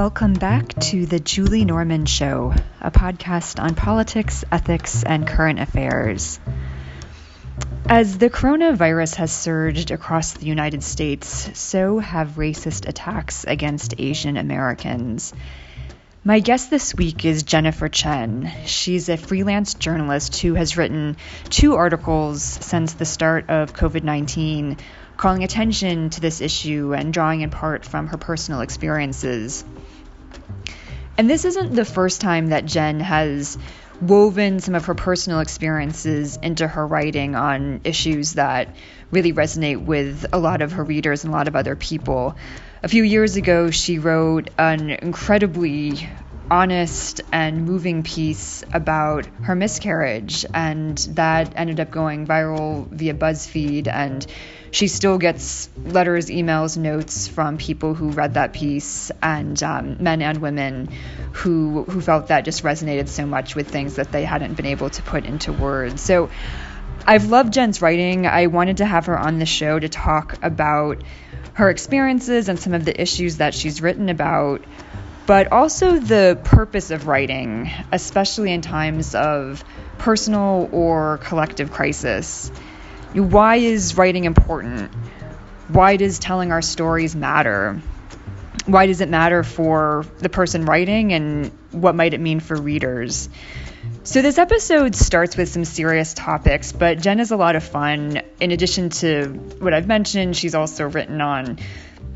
Welcome back to The Julie Norman Show, a podcast on politics, ethics, and current affairs. As the coronavirus has surged across the United States, so have racist attacks against Asian Americans. My guest this week is Jennifer Chen. She's a freelance journalist who has written two articles since the start of COVID 19 calling attention to this issue and drawing in part from her personal experiences. And this isn't the first time that Jenn has woven some of her personal experiences into her writing on issues that really resonate with a lot of her readers and a lot of other people. A few years ago, she wrote an incredibly honest and moving piece about her miscarriage, and that ended up going viral via BuzzFeed. And she still gets letters, emails, notes from people who read that piece, and um, men and women who who felt that just resonated so much with things that they hadn't been able to put into words. So. I've loved Jenn's writing. I wanted to have her on the show to talk about her experiences and some of the issues that she's written about but also the purpose of writing, especially in times of personal or collective crisis. Why is writing important? Why does telling our stories matter? Why does it matter for the person writing, and what might it mean for readers? So, this episode starts with some serious topics, but Jenn is a lot of fun. In addition to what I've mentioned, she's also written on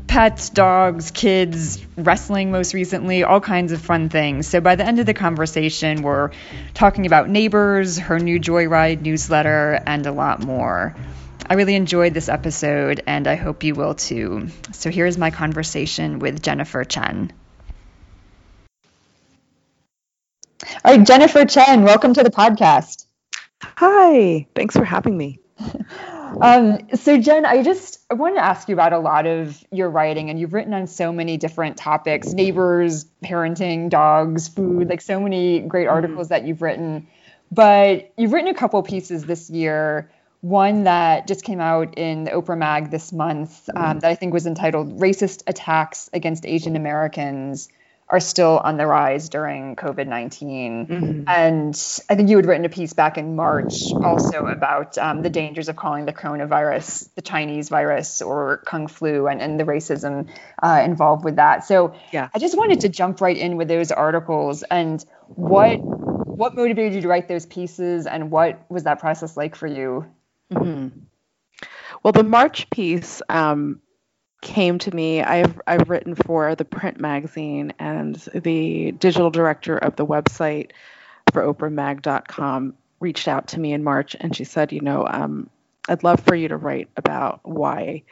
pets, dogs, kids, wrestling most recently, all kinds of fun things. So by the end of the conversation, we're talking about neighbors, her new Joy Ride newsletter, and a lot more. I really enjoyed this episode, and I hope you will too. So here's my conversation with Jennifer Chen. All right, Jennifer Chen, welcome to the podcast. Hi, thanks for having me. Um, so Jenn, I just I wanted to ask you about a lot of your writing, and you've written on so many different topics: neighbors, parenting, dogs, food, like so many great mm-hmm. articles that you've written. But you've written a couple pieces this year. One that just came out in the Oprah Mag this month um, mm-hmm. that I think was entitled "Racist Attacks Against Asian Americans." Are still on the rise during COVID 19. Mm-hmm. And I think you had written a piece back in March also about um, the dangers of calling the coronavirus the Chinese virus or Kung flu and, and the racism uh, involved with that. So yeah. I just wanted to jump right in with those articles and what what motivated you to write those pieces and what was that process like for you? Mm-hmm. Well, the March piece um, came to me. I've I've written for the print magazine and the digital director of the website for OprahMag.com reached out to me in March and she said, you know, um, I'd love for you to write about why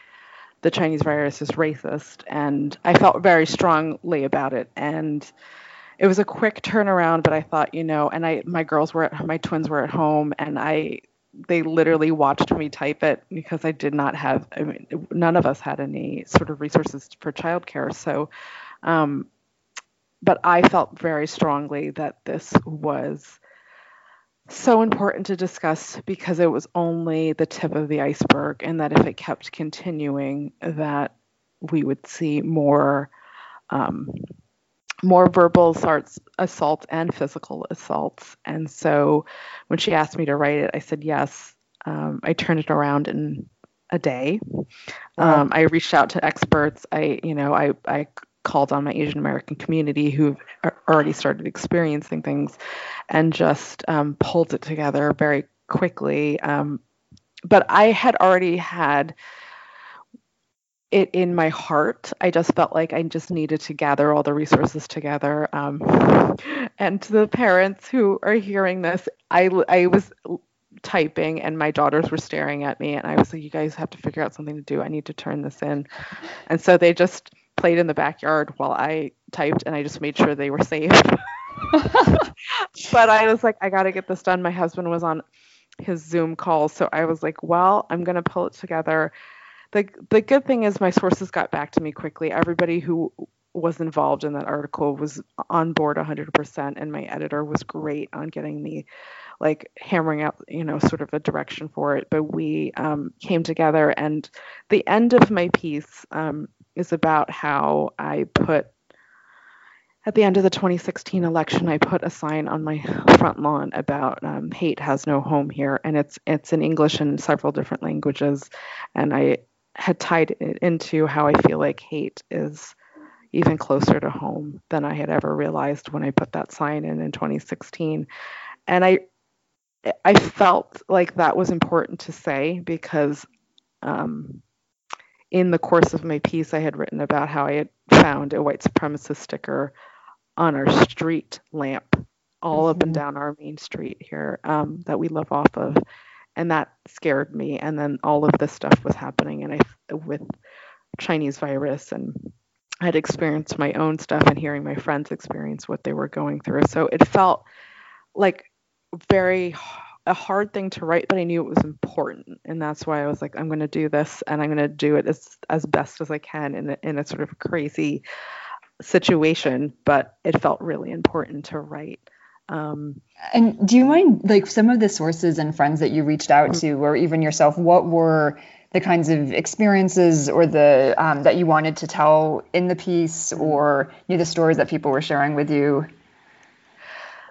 the Chinese virus is racist, and I felt very strongly about it and. It was a quick turnaround, but I thought, you know, and I my girls were at my twins were at home, and I they literally watched me type it because I did not have, I mean, none of us had any sort of resources for childcare. So, um, but I felt very strongly that this was so important to discuss because it was only the tip of the iceberg, and that if it kept continuing, that we would see more um, more verbal assaults, assaults and physical assaults. And so when she asked me to write it, I said yes. Um, I turned it around in a day. Um, I reached out to experts. I, you know, I, I called on my Asian American community who've already started experiencing things and just um, pulled it together very quickly. Um, but I had already had it in my heart. I just felt like I just needed to gather all the resources together. Um, and to the parents who are hearing this, I, I was typing and my daughters were staring at me and I was like, you guys have to figure out something to do. I need to turn this in. And so they just played in the backyard while I typed and I just made sure they were safe. but I was like, I got to get this done. My husband was on his Zoom call. So I was like, well, I'm going to pull it together the the good thing is my sources got back to me quickly. Everybody who was involved in that article was on board 100% and my editor was great on getting me like hammering out you know sort of a direction for it but we um, came together and the end of my piece um, is about how i put at the end of the 2016 election, I put a sign on my front lawn about um, "Hate has no home here," and it's it's in English and several different languages, and I had tied it into how I feel like hate is even closer to home than I had ever realized when I put that sign in in 2016, and I I felt like that was important to say because um, in the course of my piece, I had written about how I had found a white supremacist sticker on our street lamp all mm-hmm. up and mm-hmm. down our main street here um, that we live off of and that scared me. And then all of this stuff was happening and i with chinese virus and i had experienced my own stuff and hearing my friends experience what they were going through. So it felt like very a hard thing to write but i knew it was important. And that's why i was like i'm going to do this and i'm going to do it as as best as i can in a, in a sort of crazy situation, but it felt really important to write. Um, and do you mind, like, some of the sources and friends that you reached out to, or even yourself, what were the kinds of experiences or the um, that you wanted to tell in the piece, or you know, the stories that people were sharing with you?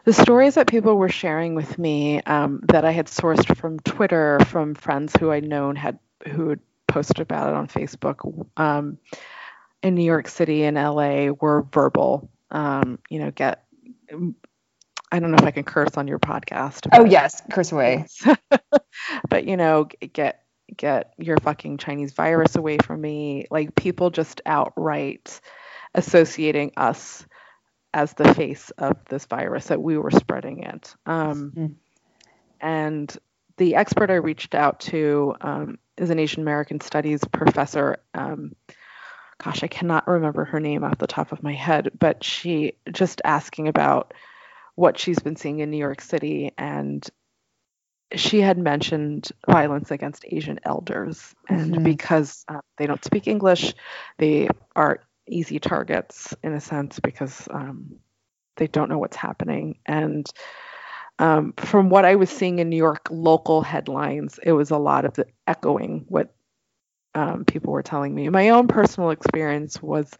The stories that people were sharing with me um, that I had sourced from Twitter, from friends who I'd known had who had posted about it on Facebook. Um, in New York City and LA were verbal. Um, you know, get I don't know if I can curse on your podcast. Oh yes, curse away. but you know, get get your fucking Chinese virus away from me. Like people just outright associating us as the face of this virus that we were spreading it. Um, mm. And the expert I reached out to um, is an Asian American Studies professor. Um, gosh, I cannot remember her name off the top of my head, but she just asking about what she's been seeing in New York City and she had mentioned violence against Asian elders, and mm-hmm. because uh, they don't speak English, they are easy targets in a sense because um, they don't know what's happening. And um, from what I was seeing in New York local headlines, it was a lot of the echoing what um, people were telling me. My own personal experience was,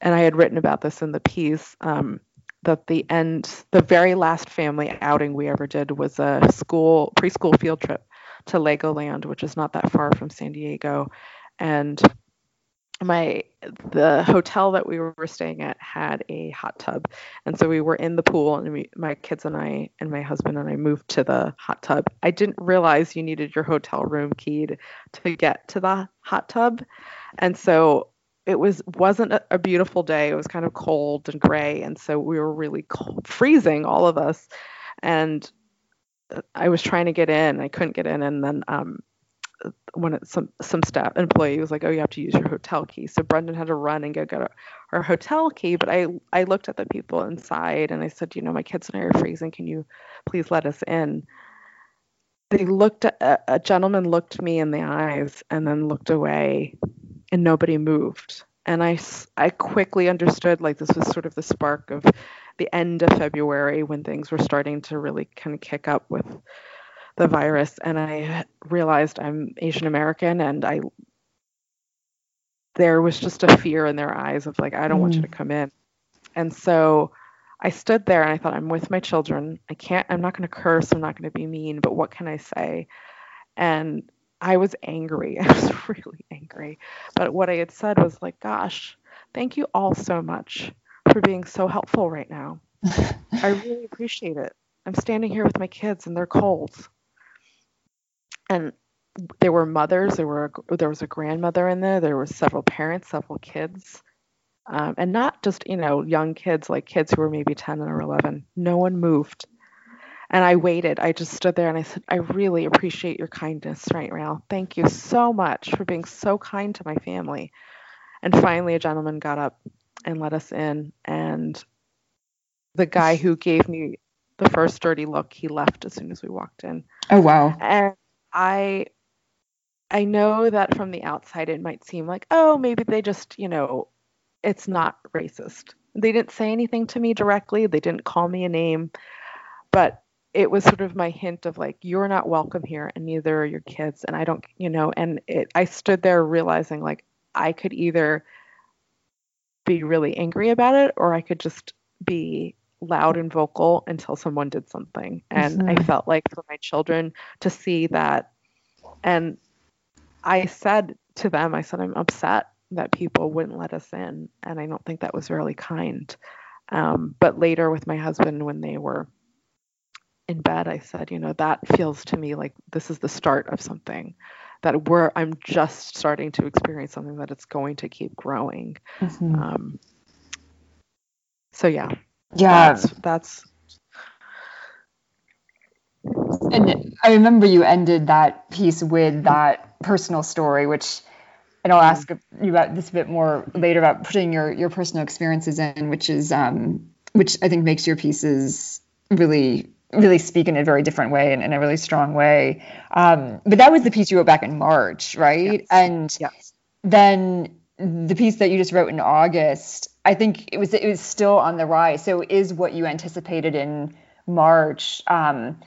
and I had written about this in the piece, um, that the end, the very last family outing we ever did was a school preschool field trip to Legoland, which is not that far from San Diego, and my the hotel that we were staying at had a hot tub. And so we were in the pool and we, my kids and i and my husband and i moved to the hot tub. I didn't realize you needed your hotel room keyed to get to the hot tub. And so it was wasn't a, beautiful day it was kind of cold and gray and so we were really cold, freezing all of us and i was trying to get in i couldn't get in and then um, when it, some some staff employee was like, "Oh, you have to use your hotel key." So Brendan had to run and go get our, our hotel key. But I I looked at the people inside and I said, "You know, my kids and I are freezing. Can you please let us in?" They looked at a gentleman looked me in the eyes and then looked away, and nobody moved. And I I quickly understood like this was sort of the spark of the end of February when things were starting to really kind of kick up with the virus and I realized I'm Asian American and I there was just a fear in their eyes of like I don't mm. want you to mm. come in. And so I stood there and I thought I'm with my children. I can't I'm not going to curse, I'm not going to be mean, but what can I say? And I was angry. I was really angry. But what I had said was like, gosh, thank you all so much for being so helpful right now. I really appreciate it. I'm standing here with my kids and they're cold and there were mothers there were there was a grandmother in there there were several parents several kids um, and not just you know young kids like kids who were maybe 10 or 11 no one moved and i waited. I just stood there and i said i really appreciate your kindness right now. Thank you so much for being so kind to my family. And finally a gentleman got up and let us in. And the guy who gave me the first dirty look he left as soon as we walked in. Oh wow. And I I know that from the outside it might seem like, oh, maybe they just, you know, it's not racist. They didn't say anything to me directly. They didn't call me a name, but it was sort of my hint of like, you're not welcome here, and neither are your kids. And I don't, you know, and it, I stood there realizing like I could either be really angry about it or I could just be loud and vocal until someone did something. And mm-hmm. I felt like for my children to see that. And I said to them, I said, I'm upset that people wouldn't let us in. And I don't think that was really kind. Um, but later with my husband, when they were in bed, I said, you know, that feels to me like this is the start of something that we're, I'm just starting to experience something that it's going to keep growing. Mm-hmm. Um, so yeah, yeah, that's, that's and I remember you ended that piece with that personal story, which, and I'll ask you about this a bit more later about putting your your personal experiences in, which is um, which I think makes your pieces really really speak in a very different way and in a really strong way. Um, but that was the piece you wrote back in March, right? Yes. And yes. then the piece that you just wrote in August, I think it was it was still on the rise. So is what you anticipated in March. Um,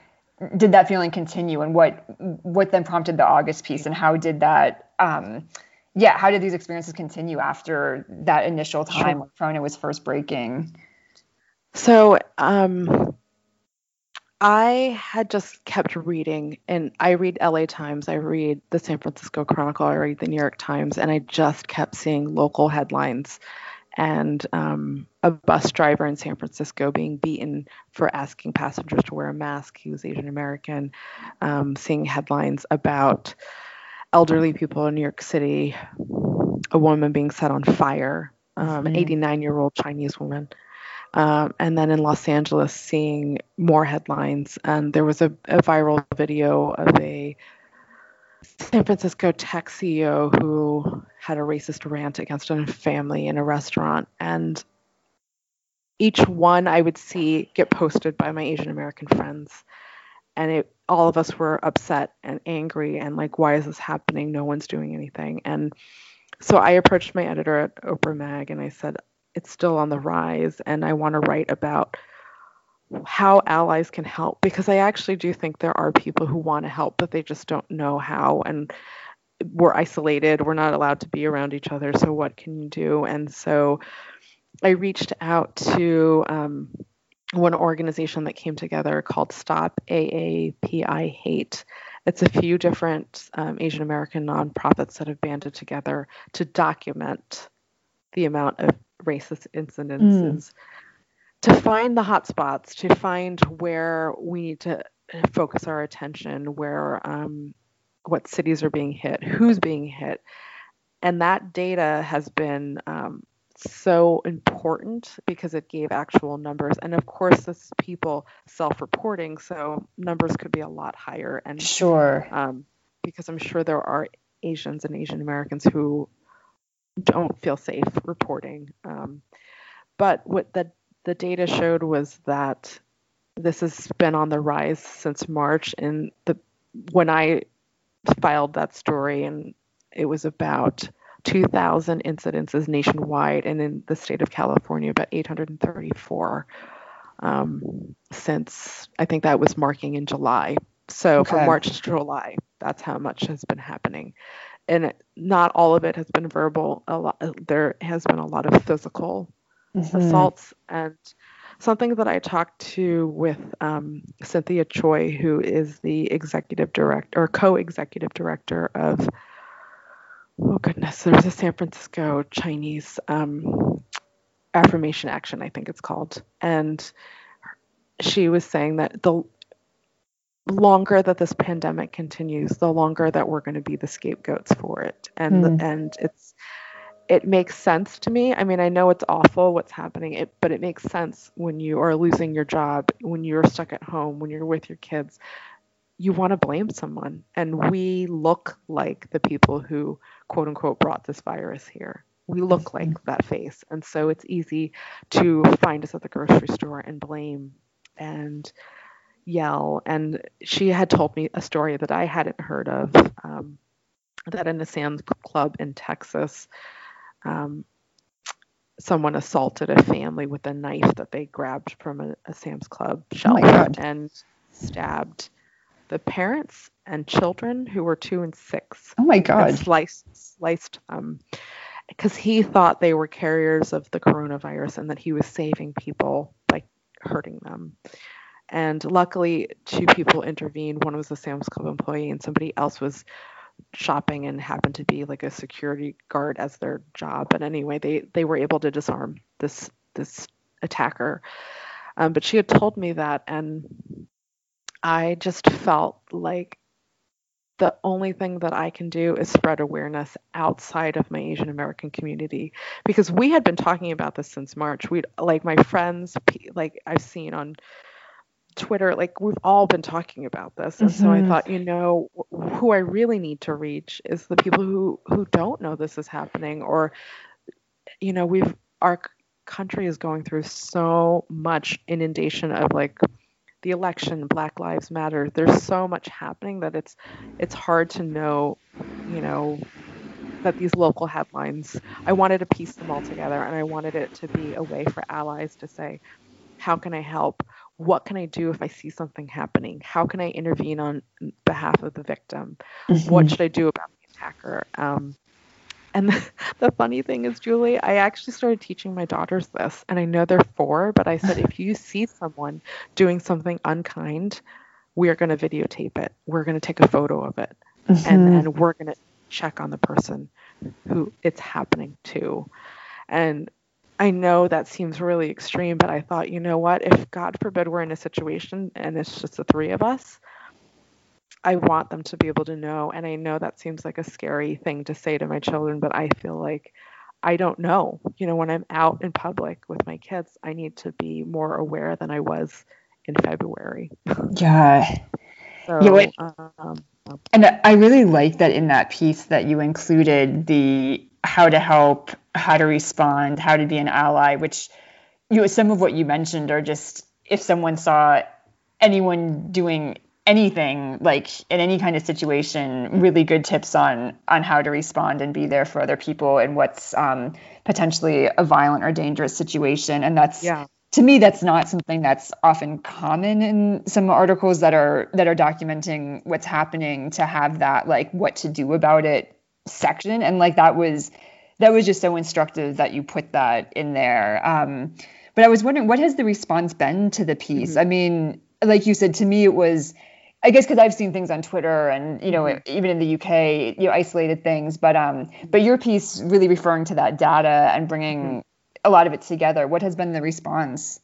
did that feeling continue, and what what then prompted the August piece, and how did that? Um, yeah, how did these experiences continue after that initial time sure. when Corona was first breaking? So um, I had just kept reading, and I read LA Times, I read the San Francisco Chronicle, I read the New York Times, and I just kept seeing local headlines and um, a bus driver in San Francisco being beaten for asking passengers to wear a mask. He was Asian American. Um, seeing headlines about elderly people in New York City, a woman being set on fire, um, an 89 year old Chinese woman. Um, and then in Los Angeles, seeing more headlines. And there was a, a viral video of a San Francisco tech CEO who had a racist rant against a family in a restaurant. And each one I would see get posted by my Asian American friends. And it, all of us were upset and angry and like, why is this happening? No one's doing anything. And so I approached my editor at Oprah Mag and I said, it's still on the rise and I want to write about how allies can help because I actually do think there are people who want to help but they just don't know how and we're isolated we're not allowed to be around each other so what can you do and so I reached out to um, one organization that came together called Stop AAPI Hate. It's a few different um, Asian American nonprofits that have banded together to document the amount of racist incidences. Mm to find the hotspots, to find where we need to focus our attention, where um, what cities are being hit, who's being hit, and that data has been um, so important because it gave actual numbers. And of course, this is people self-reporting, so numbers could be a lot higher. And sure, um, because I'm sure there are Asians and Asian Americans who don't feel safe reporting. Um, but what the the data showed was that this has been on the rise since March. And the when I filed that story, and it was about 2,000 incidences nationwide, and in the state of California, about 834 um, since I think that was marking in July. So okay. from March to July, that's how much has been happening. And not all of it has been verbal. A lot, there has been a lot of physical mm-hmm. assaults and something that I talked to with um, Cynthia Choi, who is the executive director or co-executive director of oh goodness, there's a San Francisco Chinese um, affirmation action, I think it's called, and she was saying that the longer that this pandemic continues, the longer that we're going to be the scapegoats for it, and mm. and it's it makes sense to me. I mean, I know it's awful what's happening, it, but it makes sense when you are losing your job, when you're stuck at home, when you're with your kids. You want to blame someone. And we look like the people who, quote unquote, brought this virus here. We look mm-hmm. like that face. And so it's easy to find us at the grocery store and blame and yell. And she had told me a story that I hadn't heard of um, that in a Sam's Club in Texas, um, someone assaulted a family with a knife that they grabbed from a, a Sam's Club shelf oh and stabbed the parents and children who were two and six. Oh my God! sliced sliced them, because he thought they were carriers of the coronavirus and that he was saving people by hurting them. And luckily, two people intervened. One was a Sam's Club employee, and somebody else was shopping and happened to be like a security guard as their job. But anyway, they they were able to disarm this this attacker. Um, but she had told me that, and I just felt like the only thing that I can do is spread awareness outside of my Asian American community because we had been talking about this since March. We'd like my friends, like I've seen on Twitter, like we've all been talking about this, and mm-hmm. so I mm-hmm. thought, you know, who I really need to reach is the people who who don't know this is happening, or you know, we've our country is going through so much inundation of like the election, Black Lives Matter. There's so much happening that it's it's hard to know, you know, that these local headlines. I wanted to piece them all together, and I wanted it to be a way for allies to say, "How can I help? What can I do if I see something happening? How can I intervene on behalf of the victim? Mm-hmm. What should I do about the attacker?" Um, and the, the, funny thing is, Julie, I actually started teaching my daughters this, and I know they're four, but I said, if you see someone doing something unkind, we are going to videotape it. We're going to take a photo of it, mm-hmm. and, and we're going to check on the person who it's happening to. And I know that seems really extreme, but I thought, you know what? If God forbid we're in a situation and it's just the three of us, I want them to be able to know. And I know that seems like a scary thing to say to my children, but I feel like I don't know. You know, when I'm out in public with my kids, I need to be more aware than I was in February. Yeah. so, yeah, um, and I really like that in that piece that you included the how to help, how to respond, how to be an ally, which you know, some of what you mentioned are just if someone saw anyone doing anything like in any kind of situation really good tips on on how to respond and be there for other people and what's um, potentially a violent or dangerous situation and that's yeah. to me that's not something that's often common in some articles that are that are documenting what's happening to have that like what to do about it section and like that was that was just so instructive that you put that in there um, but i was wondering what has the response been to the piece mm-hmm. i mean like you said to me it was I guess because I've seen things on Twitter and you know mm-hmm. even in the UK, you know, isolated things. But um, but your piece really referring to that data and bringing mm-hmm. a lot of it together. What has been the response?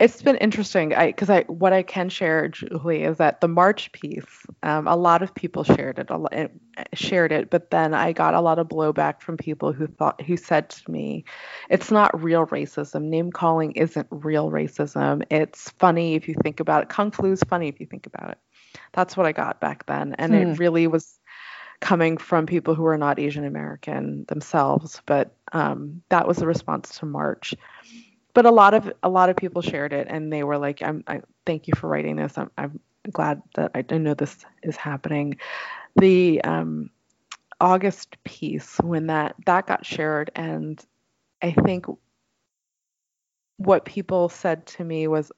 It's been interesting because I, I, what I can share, Julie, is that the March piece, um, a lot of people shared it, lot, shared it, but then I got a lot of blowback from people who thought who said to me, "It's not real racism. Name calling isn't real racism. It's funny if you think about it. Kung flu is funny if you think about it." That's what I got back then, and hmm. it really was coming from people who are not Asian American themselves, but um, that was the response to March but a lot of a lot of people shared it and they were like i'm I, thank you for writing this. I'm, I'm glad that i know this is happening. The um, august piece when that that got shared and i think what people said to me was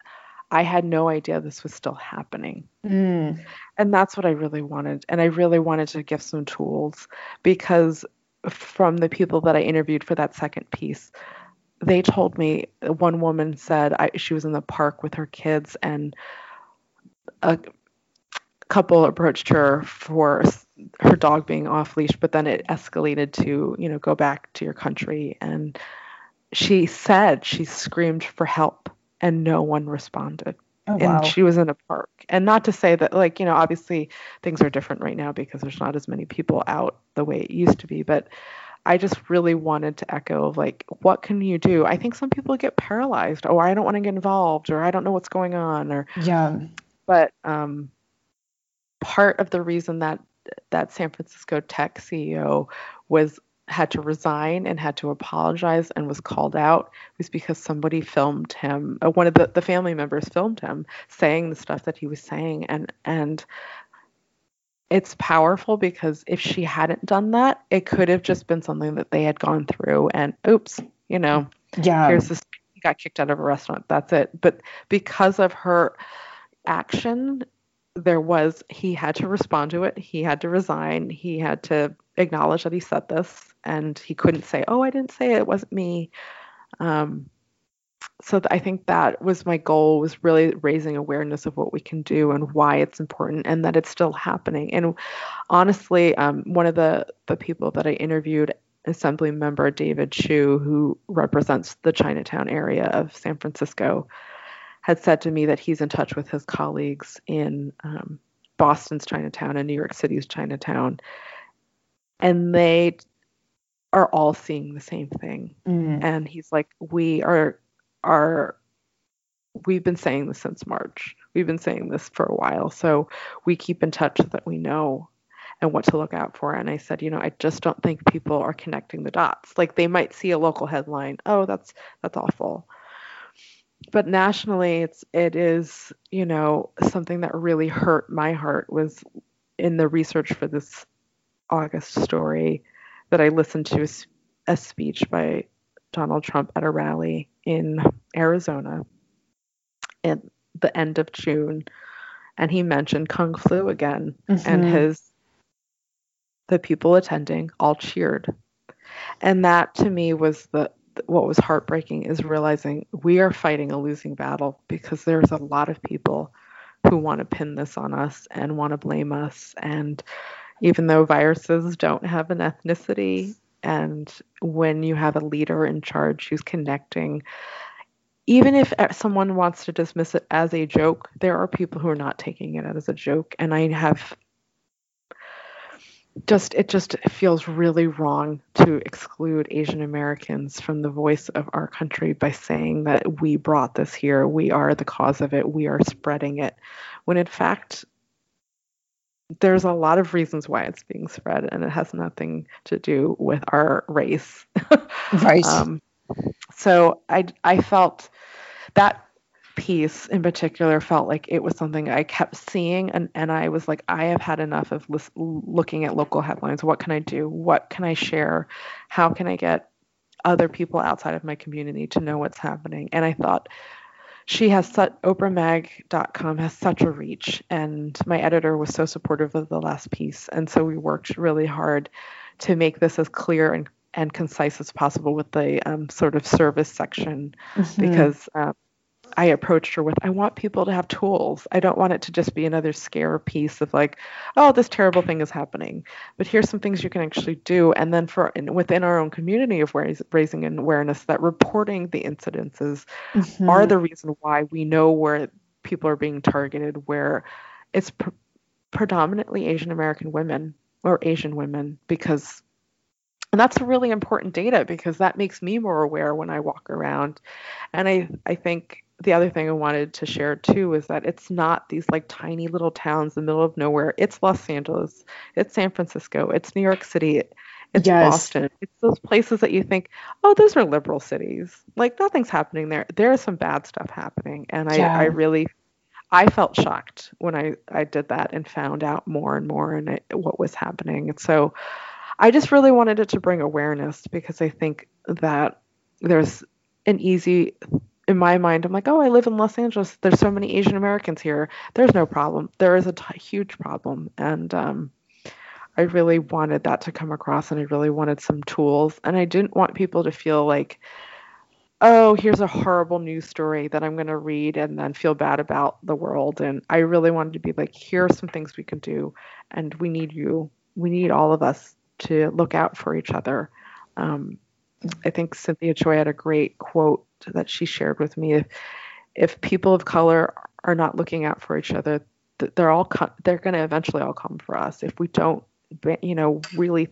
i had no idea this was still happening. Mm. and that's what i really wanted and i really wanted to give some tools because from the people that i interviewed for that second piece they told me one woman said I, she was in the park with her kids and a couple approached her for her dog being off leash but then it escalated to you know go back to your country. And she said she screamed for help and no one responded. Oh, wow. and she was in a park. And not to say that like you know obviously things are different right now because there's not as many people out the way it used to be but I just really wanted to echo of like, what can you do? I think some people get paralyzed. Oh, I don't want to get involved, or I don't know what's going on, or yeah. But um, part of the reason that that San Francisco tech CEO was had to resign and had to apologize and was called out was because somebody filmed him. Uh, one of the, the family members filmed him saying the stuff that he was saying, and and it's powerful because if she hadn't done that, it could have just been something that they had gone through and oops, you know, yeah, here's this got kicked out of a restaurant. That's it. But because of her action, there was he had to respond to it. He had to resign. He had to acknowledge that he said this, and he couldn't say, "Oh, I didn't say it. It wasn't me." Um, so I think that was my goal was really raising awareness of what we can do and why it's important and that it's still happening. And honestly, um, one of the the people that I interviewed, Assembly Member David Chiu, who represents the Chinatown area of San Francisco, had said to me that he's in touch with his colleagues in um, Boston's Chinatown and New York City's Chinatown, and they are all seeing the same thing. Mm. And he's like, we are are we've been saying this since March. We've been saying this for a while. So we keep in touch so that we know and what to look out for. And I said, you know, I just don't think people are connecting the dots. Like they might see a local headline, oh, that's that's awful. But nationally it's it is, you know, something that really hurt my heart was in the research for this August story that I listened to a, a speech by Donald Trump at a rally in Arizona at the end of June, and he mentioned kung flu again, mm-hmm. and his the people attending all cheered, and that to me was the what was heartbreaking is realizing we are fighting a losing battle because there's a lot of people who want to pin this on us and want to blame us and even though viruses don't have an ethnicity and when you have a leader in charge who's connecting even if uh, someone wants to dismiss it as a joke there are people who are not taking it as a joke and i have just it just feels really wrong to exclude asian americans from the voice of our country by saying that we brought this here we are the cause of it we are spreading it when in fact there's a lot of reasons why it's being spread, and it has nothing to do with our race. right. Um, so I I felt that piece in particular felt like it was something I kept seeing, and and I was like, I have had enough of lis- looking at local headlines. What can I do? What can I share? How can I get other people outside of my community to know what's happening? And I thought she has such oprahmag.com has such a reach and my editor was so supportive of the last piece and so we worked really hard to make this as clear and, and concise as possible with the um, sort of service section mm-hmm. because um, I approached her with, I want people to have tools. I don't want it to just be another scare piece of like, oh, this terrible thing is happening. But here's some things you can actually do. And then for within our own community of raising awareness that reporting the incidences mm-hmm. are the reason why we know where people are being targeted, where it's pr- predominantly Asian American women or Asian women because and that's really important data because that makes me more aware when I walk around. And I, I think the other thing I wanted to share too is that it's not these like tiny little towns in the middle of nowhere. It's Los Angeles, it's San Francisco, it's New York City, it's yes. Boston. It's those places that you think, oh, those are liberal cities. Like nothing's happening there. There is some bad stuff happening, and I, yeah. I really, I felt shocked when I I did that and found out more and more and what was happening. And so, I just really wanted it to bring awareness because I think that there's an easy in my mind, I'm like, oh, I live in Los Angeles. There's so many Asian Americans here. There's no problem. There is a t- huge problem, and um, I really wanted that to come across, and I really wanted some tools, and I didn't want people to feel like, oh, here's a horrible news story that I'm going to read and then feel bad about the world. And I really wanted to be like, here are some things we can do, and we need you. We need all of us to look out for each other. Um, I think Cynthia Choi had a great quote that she shared with me. If, if people of color are not looking out for each other, they're all they're going to eventually all come for us. If we don't, you know, really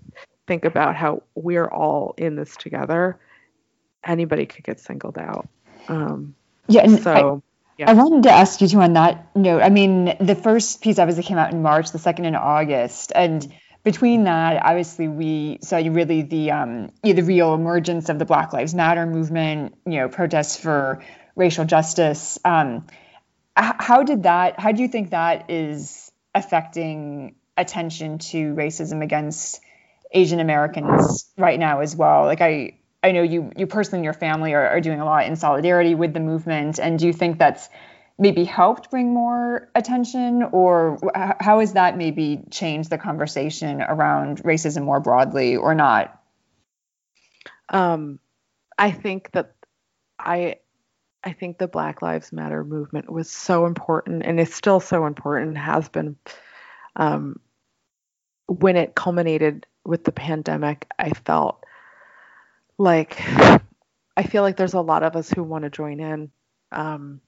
think about how we're all in this together, anybody could get singled out. Um, yeah, and so. I- yeah. I wanted to ask you too on that note. I mean, the first piece obviously came out in March, the second in August, and between that, obviously, we saw really the um, you know, the real emergence of the Black Lives Matter movement. You know, protests for racial justice. Um, how did that? How do you think that is affecting attention to racism against Asian Americans right now as well? Like I, I know you you personally and your family are, are doing a lot in solidarity with the movement, and do you think that's maybe helped bring more attention, or how has that maybe changed the conversation around racism more broadly, or not? Um, I think that I I think the Black Lives Matter movement was so important and is still so important, has been. Um, when it culminated with the pandemic, I felt like I feel like there's a lot of us who want to join in. Um,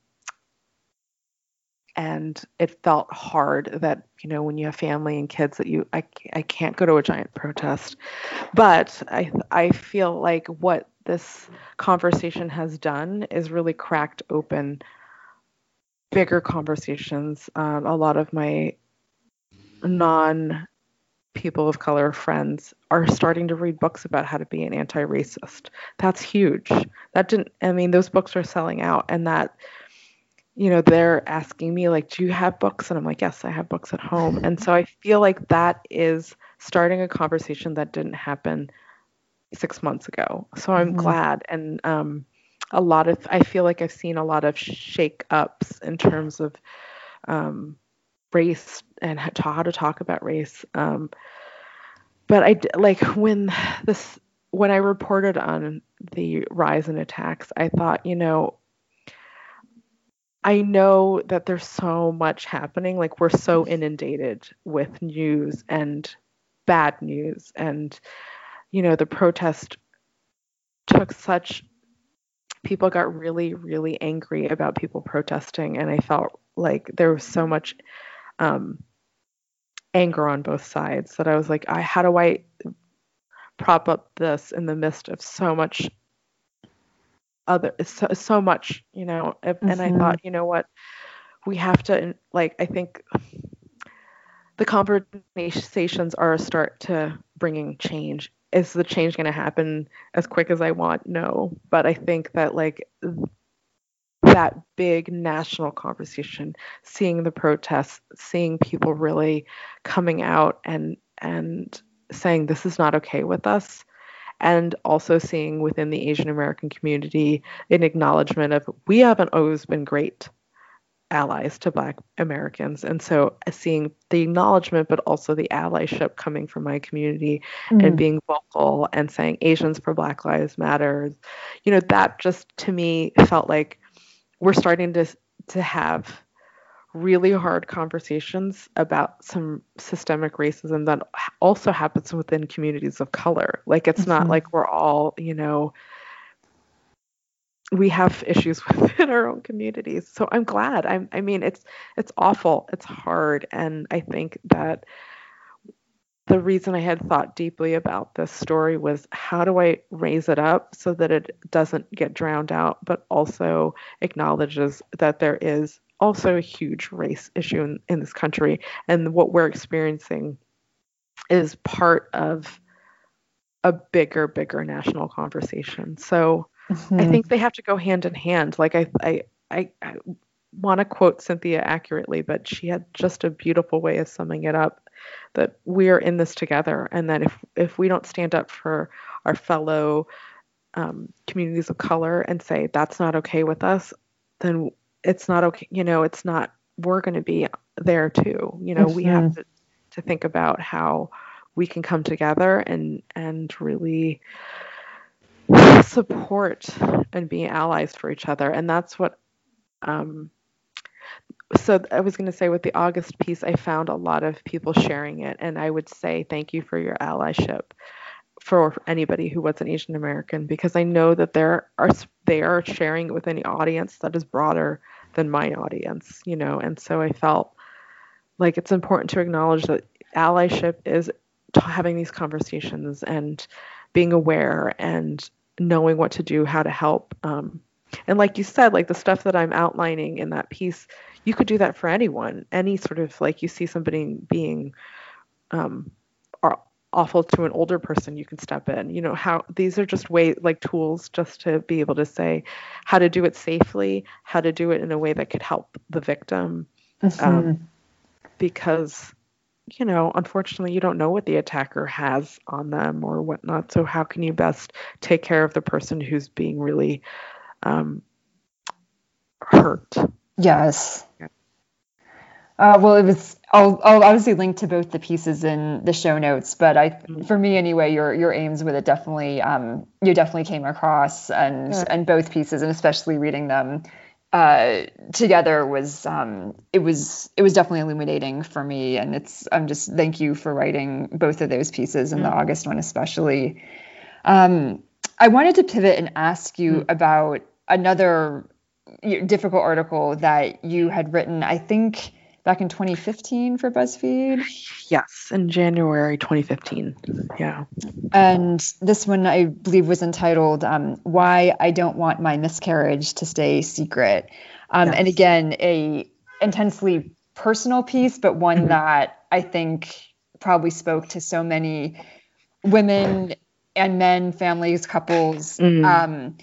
and it felt hard that you know when you have family and kids that you I, I can't go to a giant protest but i i feel like what this conversation has done is really cracked open bigger conversations um, a lot of my non people of color friends are starting to read books about how to be an anti-racist. That's huge. That didn't I mean those books are selling out and that you know they're asking me like do you have books and I'm like yes I have books at home and so I feel like that is starting a conversation that didn't happen 6 months ago. So I'm mm-hmm. glad and um a lot of I feel like I've seen a lot of shake ups in terms of um race and how to talk about race. Um, but I like when this when I reported on the rise in attacks, I thought, you know, I know that there's so much happening. Like we're so inundated with news and bad news, and you know, the protest took such. People got really, really angry about people protesting, and I felt like there was so much um, anger on both sides that I was like, I how do I prop up this in the midst of so much other so, so much, you know? Mm-hmm. And I mm-hmm. thought, you know what, we have to like I think the conversations are a start to bringing change. Is the change going to happen as quick as I want? No, but I think that like that big national conversation, seeing the protests, seeing people really coming out and and saying this is not okay with us, and also seeing within the Asian American community an acknowledgement of we haven't always been great allies to Black Americans, and so seeing the acknowledgement, but also the allyship coming from my community mm. and being vocal and saying Asians for Black Lives Matter, you know, that just to me felt like we're starting to to have really hard conversations about some systemic racism that also happens within communities of color. Like it's mm-hmm. not like we're all, you know, we have issues within our own communities. So I'm glad. I'm I mean it's it's awful. It's hard and I think that the reason I had thought deeply about this story was how do I raise it up so that it doesn't get drowned out, but also acknowledges that there is also a huge race issue in, in this country. And what we're experiencing is part of a bigger, bigger national conversation. So mm-hmm. I think they have to go hand in hand. Like I, I, I, I want to quote Cynthia accurately, but she had just a beautiful way of summing it up that we are in this together and that if if we don't stand up for our fellow um, communities of color and say that's not okay with us then it's not okay you know it's not we're going to be there too you know mm-hmm. we have mm-hmm. to, to think about how we can come together and and really support and be allies for each other and that's what um, so I was going to say with the August piece, I found a lot of people sharing it, and I would say thank you for your allyship for anybody who was an Asian American because I know that there are they are sharing it with an audience that is broader than my audience, you know, and so I felt like it's important to acknowledge that allyship is having these conversations and being aware and knowing what to do, how to help. Um, and like you said, like the stuff that I'm outlining in that piece you could do that for anyone. Any sort of like you see somebody being um, awful to an older person, you can step in. You know how these are just way like tools just to be able to say how to do it safely, how to do it in a way that could help the victim, mm-hmm. um, because you know unfortunately you don't know what the attacker has on them or whatnot. So how can you best take care of the person who's being really um, hurt Yes. Uh, well, it was. I'll, I'll obviously link to both the pieces in the show notes, but I, mm-hmm. for me anyway, your your aims with it definitely, um, you definitely came across, and yeah. and both pieces, and especially reading them uh, together was, um, it was it was definitely illuminating for me, and it's I'm just thank you for writing both of those pieces, and mm-hmm. the August one especially. Um, I wanted to pivot and ask you mm-hmm. about another difficult article that you had written. I think back in 2015 for BuzzFeed? Yes, in January 2015. Yeah. And this one, I believe, was entitled um, Why I Don't Want My Miscarriage to Stay Secret. Um, yes. And again, a intensely personal piece, but one mm-hmm. that I think probably spoke to so many women and men, families, couples. Mm-hmm. Um,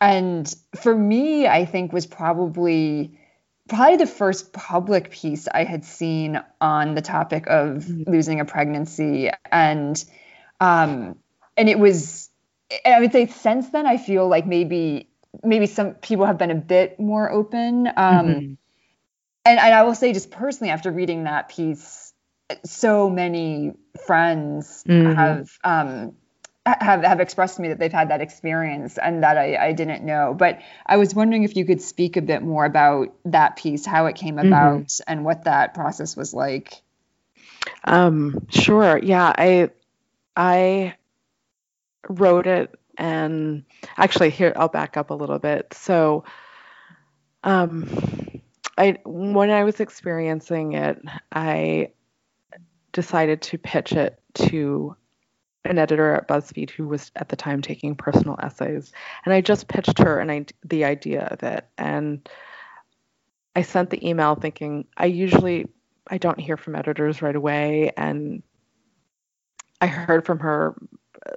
and for me, I think was probably probably the first public piece I had seen on the topic of mm-hmm. losing a pregnancy, and um, and it was. I would say since then, I feel like maybe maybe some people have been a bit more open. Um, mm-hmm. and, and I will say, just personally, after reading that piece, so many friends mm-hmm. have um, have have expressed to me that they've had that experience and that I, I didn't know. But I was wondering if you could speak a bit more about that piece, how it came mm-hmm. about, mm-hmm. and what that process was like. Um, sure. Yeah, I I wrote it, and actually, here I'll back up a little bit. So, um, I when I was experiencing it, I decided to pitch it to an editor at BuzzFeed who was at the time taking personal essays, and I just pitched her and I, the idea of it, and I sent the email thinking I usually I don't hear from editors right away, and I heard from her uh,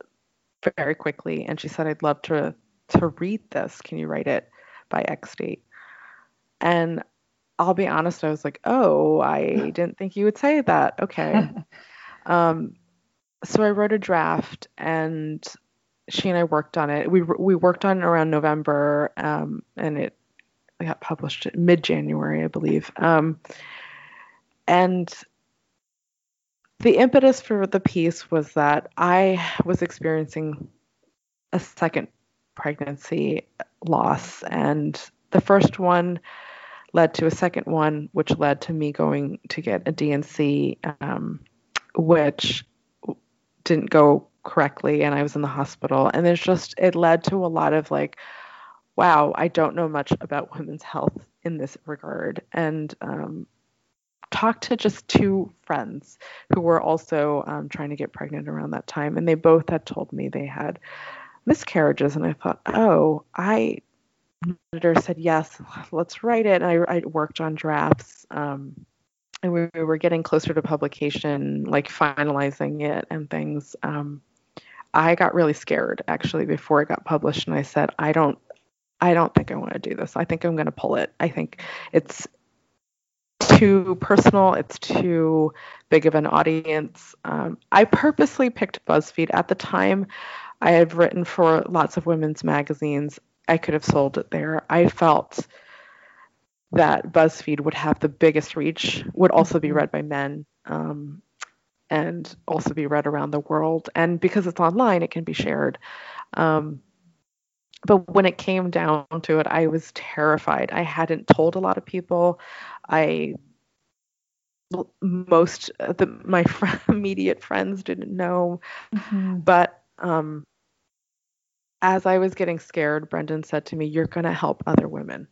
very quickly, and she said I'd love to to read this. Can you write it by X date? And I'll be honest, I was like, oh, I didn't think you would say that. Okay. um, so I wrote a draft and she and I worked on it. We we worked on it around November, um, and it got published mid January, I believe. Um, and the impetus for the piece was that I was experiencing a second pregnancy loss, and the first one led to a second one, which led to me going to get a D&C, um, which didn't go correctly and I was in the hospital. And there's just, it led to a lot of like, wow, I don't know much about women's health in this regard. And um, talked to just two friends who were also um, trying to get pregnant around that time. And they both had told me they had miscarriages. And I thought, oh, I, editor said, yes, let's write it. And I, I worked on drafts. Um, and we, we, were getting closer to publication, like finalizing it and things, um, I got really scared actually before it got published, and I said, I don't, I don't think I want to do this. I think I'm going to pull it. I think it's too personal. It's too big of an audience. Um, I purposely picked BuzzFeed at the time. I had written for lots of women's magazines. I could have sold it there. I felt that BuzzFeed would have the biggest reach, would also be mm-hmm. read by men, um, and also be read around the world. And because it's online, it can be shared. Um, but when it came down to it, I was terrified. I hadn't told a lot of people. I most the my friend, immediate friends didn't know, mm-hmm. but um, as I was getting scared, Brendan said to me, "You're going to help other women."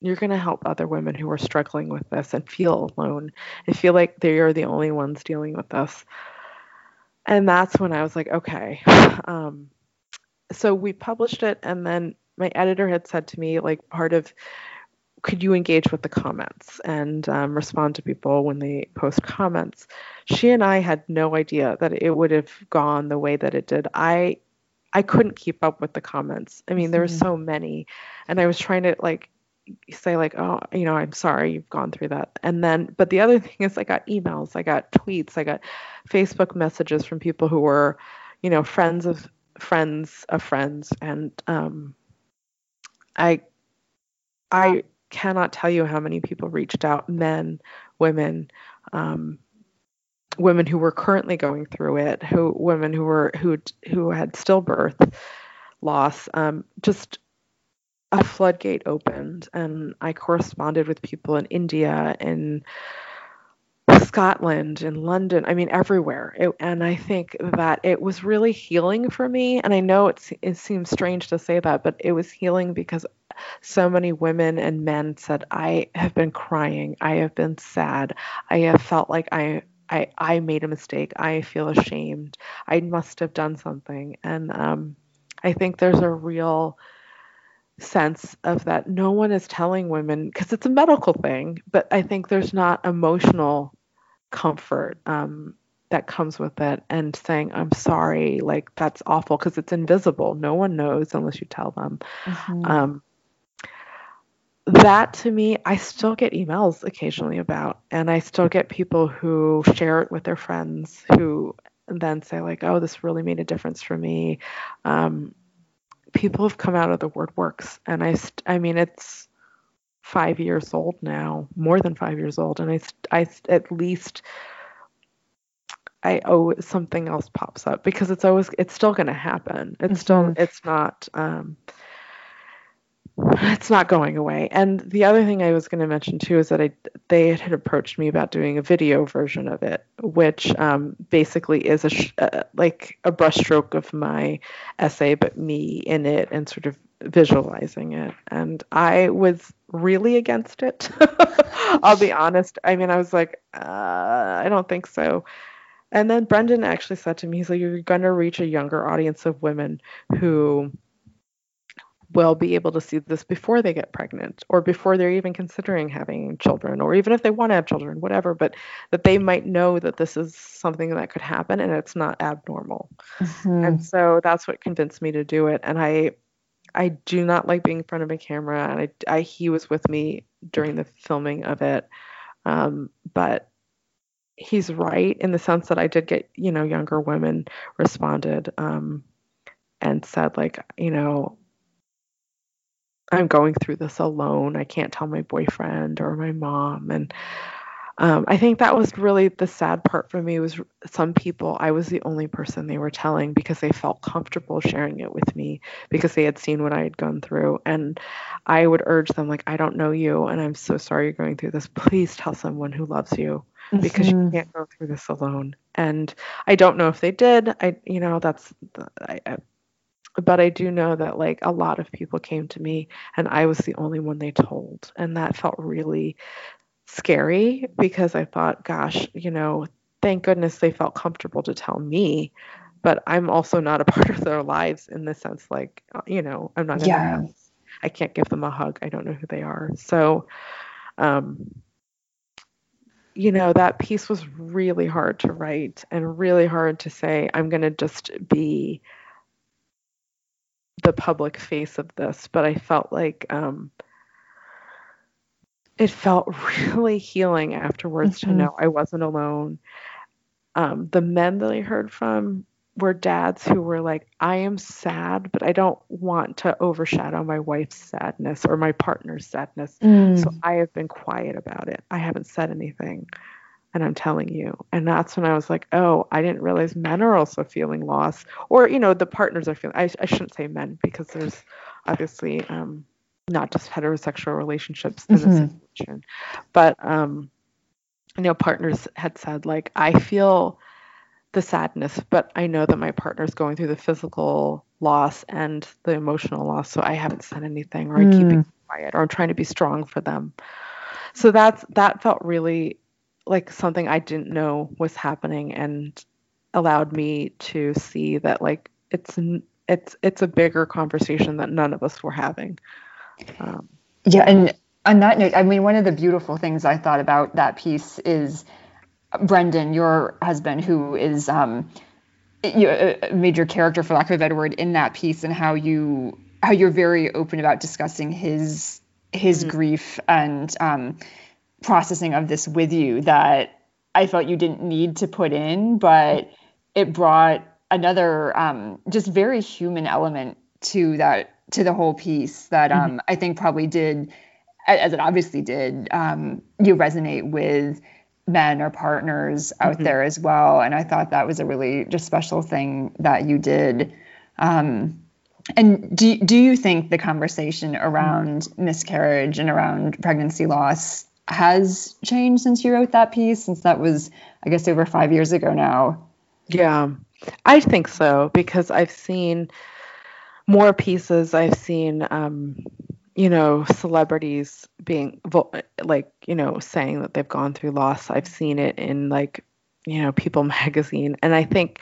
You're going to help other women who are struggling with this and feel alone and feel like they are the only ones dealing with this. And that's when I was like, okay. Um, so we published it, and then my editor had said to me, like, part of could you engage with the comments and um, respond to people when they post comments? She and I had no idea that it would have gone the way that it did. I I couldn't keep up with the comments. I mean, there were mm-hmm. so many, and I was trying to like say like oh you know i'm sorry you've gone through that. And then but the other thing is i got emails i got tweets i got facebook messages from people who were you know friends of friends of friends. And um i i cannot tell you how many people reached out, men, women, um, women who were currently going through it, who women who were who who had stillbirth loss, um, just a floodgate opened, and I corresponded with people in India in Scotland in London. I mean, everywhere. It, and I think that it was really healing for me. And I know it's, it seems strange to say that, but it was healing because so many women and men said, I have been crying. I have been sad. I have felt like I I, I made a mistake. I feel ashamed. I must have done something. And um, I think there's a real sense of that no one is telling women because it's a medical thing, but I think there's not emotional comfort um, that comes with it and saying, I'm sorry, like that's awful because it's invisible. No one knows unless you tell them. Mm-hmm. Um, that to me, I still get emails occasionally about, and I still get people who share it with their friends who then say, like, oh, this really made a difference for me. Um, people have come out of the woodworks, and I, st- I mean, it's five years old now, more than five years old, and I, I at least I owe something else pops up because it's always it's still going to happen. It's mm-hmm. still it's not um, it's not going away. And the other thing I was going to mention too is that I they had approached me about doing a video version of it, which um, basically is a sh- uh, like a brushstroke of my essay, but me in it and sort of visualizing it. And I was really against it. I'll be honest. I mean, I was like, uh, I don't think so. And then Brendan actually said to me, he's like, you're going to reach a younger audience of women who will be able to see this before they get pregnant or before they're even considering having children or even if they want to have children whatever but that they might know that this is something that could happen and it's not abnormal mm-hmm. and so that's what convinced me to do it and i i do not like being in front of a camera and i, I he was with me during the filming of it um, but he's right in the sense that i did get you know younger women responded um, and said like you know I'm going through this alone. I can't tell my boyfriend or my mom. And um, I think that was really the sad part for me was some people I was the only person they were telling because they felt comfortable sharing it with me because they had seen what I had gone through and I would urge them like I don't know you and I'm so sorry you're going through this please tell someone who loves you because mm-hmm. you can't go through this alone and I don't know if they did I you know that's I, but I do know that like a lot of people came to me and I was the only one they told. And that felt really scary because I thought, gosh, you know, thank goodness they felt comfortable to tell me. But I'm also not a part of their lives in the sense, like, uh, you know, I'm not. Yeah. I can't give them a hug. I don't know who they are. So, um, you know, that piece was really hard to write and really hard to say, I'm going to just be the public face of this, but I felt like um, it felt really healing afterwards mm-hmm. to know I wasn't alone. Um, the men that I heard from were dads who were like, I am sad, but I don't want to overshadow my wife's sadness or my partner's sadness. Mm. So I have been quiet about it. I haven't said anything and I'm telling you. And that's when I was like, oh, I didn't realize men are also feeling loss, or you know, the partners are feeling. I, I shouldn't say men because there's obviously um, not just heterosexual relationships in mm-hmm. this situation, but um, you know, partners had said like, I feel the sadness, but I know that my partner's going through the physical loss and the emotional loss, so I haven't said anything, or mm. I keep it quiet, or I'm trying to be strong for them. So that's that felt really like something I didn't know was happening and allowed me to see that like it's it's it's a bigger conversation that none of us were having. Um, yeah, and on that note, I mean, one of the beautiful things I thought about that piece is Brendan, your husband, who is um, a major character, for lack of a better word, in that piece, and how you how you're very open about discussing his his mm-hmm. grief and um, processing of this with you that I felt you didn't need to put in, but it brought another um, just very human element to that to the whole piece that um, mm-hmm. I think probably did as it obviously did, um, you resonate with men or partners out mm-hmm. there as well. And I thought that was a really just special thing that you did. Um, and do, do you think the conversation around miscarriage and around pregnancy loss has changed since you wrote that piece, since that was, I guess, over five years ago now? Yeah, I think so because I've seen more pieces. I've seen, um, you know, celebrities being like, you know, saying that they've gone through loss. I've seen it in like, you know, People magazine. And I think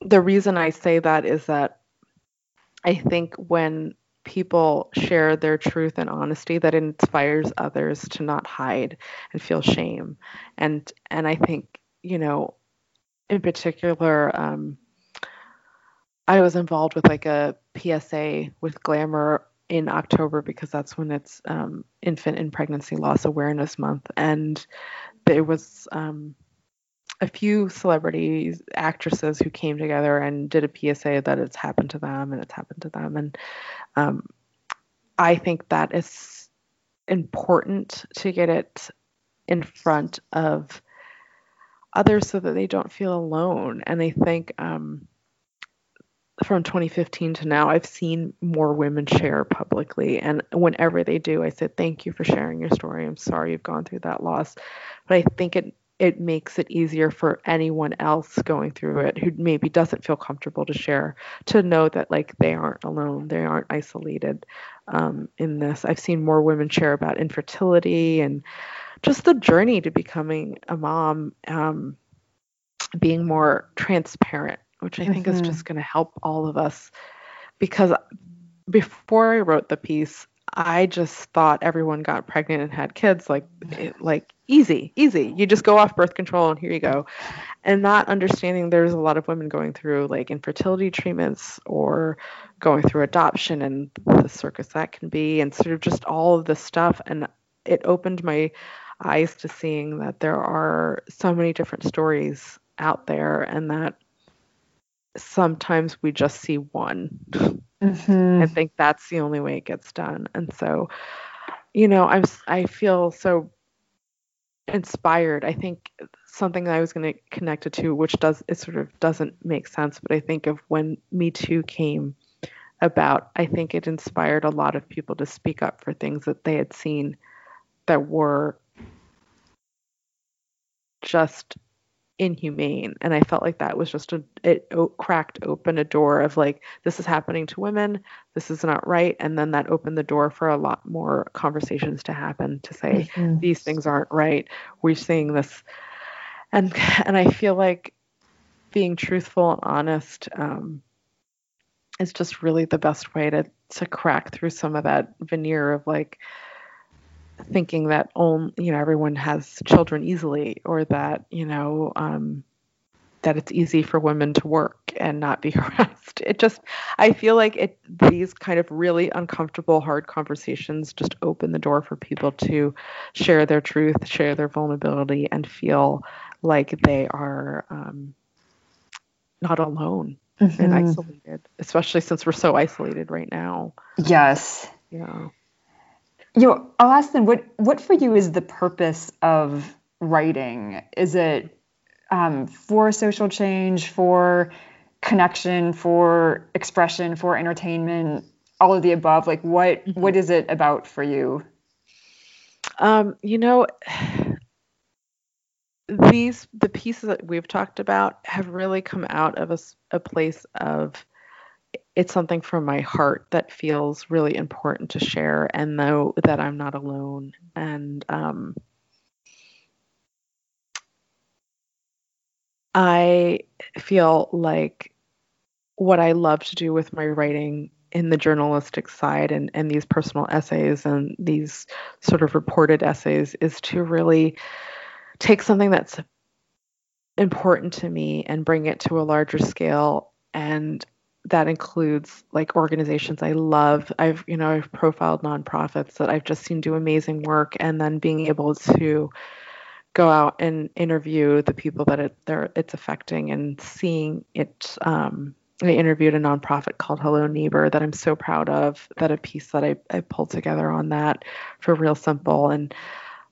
the reason I say that is that I think when people share their truth and honesty that inspires others to not hide and feel shame. And and i think you know in particular um, i was involved with like a psa with glamour in october because that's when it's um, infant and pregnancy loss awareness month. And there was um, a few celebrities, actresses who came together and did a PSA that it's happened to them and it's happened to them. And um, I think that is important to get it in front of others so that they don't feel alone. And I think um, from 2015 to now, I've seen more women share publicly. And whenever they do, I said, Thank you for sharing your story. I'm sorry you've gone through that loss. But I think it it makes it easier for anyone else going through it who maybe doesn't feel comfortable to share to know that like they aren't alone they aren't isolated um, in this i've seen more women share about infertility and just the journey to becoming a mom um, being more transparent which i think mm-hmm. is just going to help all of us because before i wrote the piece I just thought everyone got pregnant and had kids like like easy, easy. You just go off birth control and here you go. And not understanding there's a lot of women going through like infertility treatments or going through adoption and the circus that can be and sort of just all of this stuff and it opened my eyes to seeing that there are so many different stories out there and that sometimes we just see one. Mm-hmm. I think that's the only way it gets done. And so, you know, I'm I feel so inspired. I think something that I was going to connect it to, which does it sort of doesn't make sense, but I think of when Me Too came about, I think it inspired a lot of people to speak up for things that they had seen that were just inhumane. And i felt like that was just a it o- cracked open a door of like this is happening to women this is not right. And then that opened the door for a lot more conversations to happen to say mm-hmm. these things aren't right. We're seeing this. And and i feel like being truthful and honest um, is just really the best way to to crack through some of that veneer of like thinking that only you know everyone has children easily or that you know um, that it's easy for women to work and not be harassed. It just i feel like it these kind of really uncomfortable hard conversations just open the door for people to share their truth share their vulnerability and feel like they are um, not alone mm-hmm. and isolated especially since we're so isolated right now. Yes. Yeah you know, I'll ask them what what for you is the purpose of writing? Is it um, for social change, for connection, for expression, for entertainment, all of the above? Like what mm-hmm. what is it about for you? Um, you know, these the pieces that we've talked about have really come out of a, a place of it's something from my heart that feels really important to share and know that I'm not alone. And um, I feel like what I love to do with my writing in the journalistic side and, and these personal essays and these sort of reported essays is to really take something that's important to me and bring it to a larger scale and that includes like organizations I love. I've you know I've profiled nonprofits that I've just seen do amazing work, and then being able to go out and interview the people that it, it's affecting and seeing it um, I interviewed a nonprofit called Hello Neighbor that I'm so proud of. That a piece that I, I pulled together on that for Real Simple and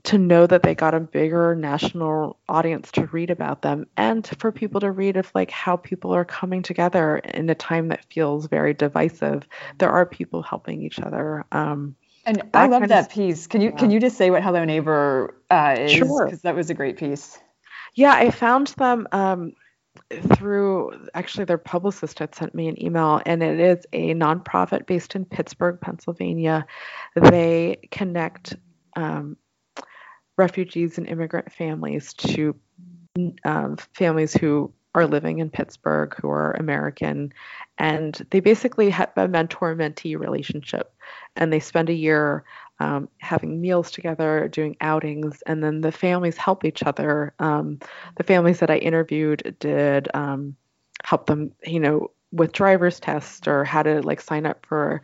to know that they got a bigger national audience to read about them and for people to read of like how people are coming together in a time that feels very divisive. There are people helping each other um, and i love that of, piece. Can you yeah. can you just say what hello neighbor uh, is? Because sure. that was a great piece. Yeah i found them um, through actually their publicist had sent me an email and it is a nonprofit based in pittsburgh pennsylvania. They connect um, refugees and immigrant families to um, families who are living in Pittsburgh who are American. And they basically have a mentor mentee relationship. And they spend a year um, having meals together, doing outings, and then the families help each other. Um, the families that I interviewed did um, help them, you know, with driver's tests or how to like sign up for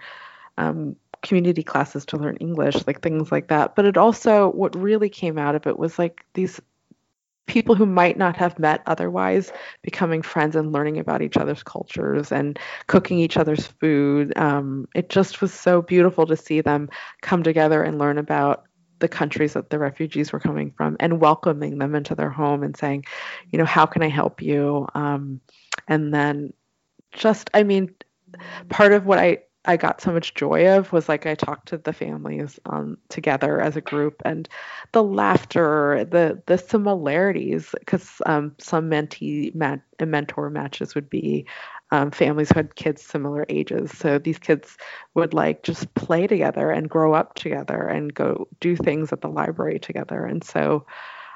um, community classes to learn English, like things like that. But it also, what really came out of it was like these people who might not have met otherwise becoming friends and learning about each other's cultures and cooking each other's food. Um, it just was so beautiful to see them come together and learn about the countries that the refugees were coming from and welcoming them into their home and saying, you know, how can I help you? Um, and then just, I mean, part of what I I got so much joy of was like I talked to the families um, together as a group and the laughter, the the similarities, because um, some mentee mat- mentor matches would be um, families who had kids similar ages. So these kids would like just play together and grow up together and go do things at the library together. And so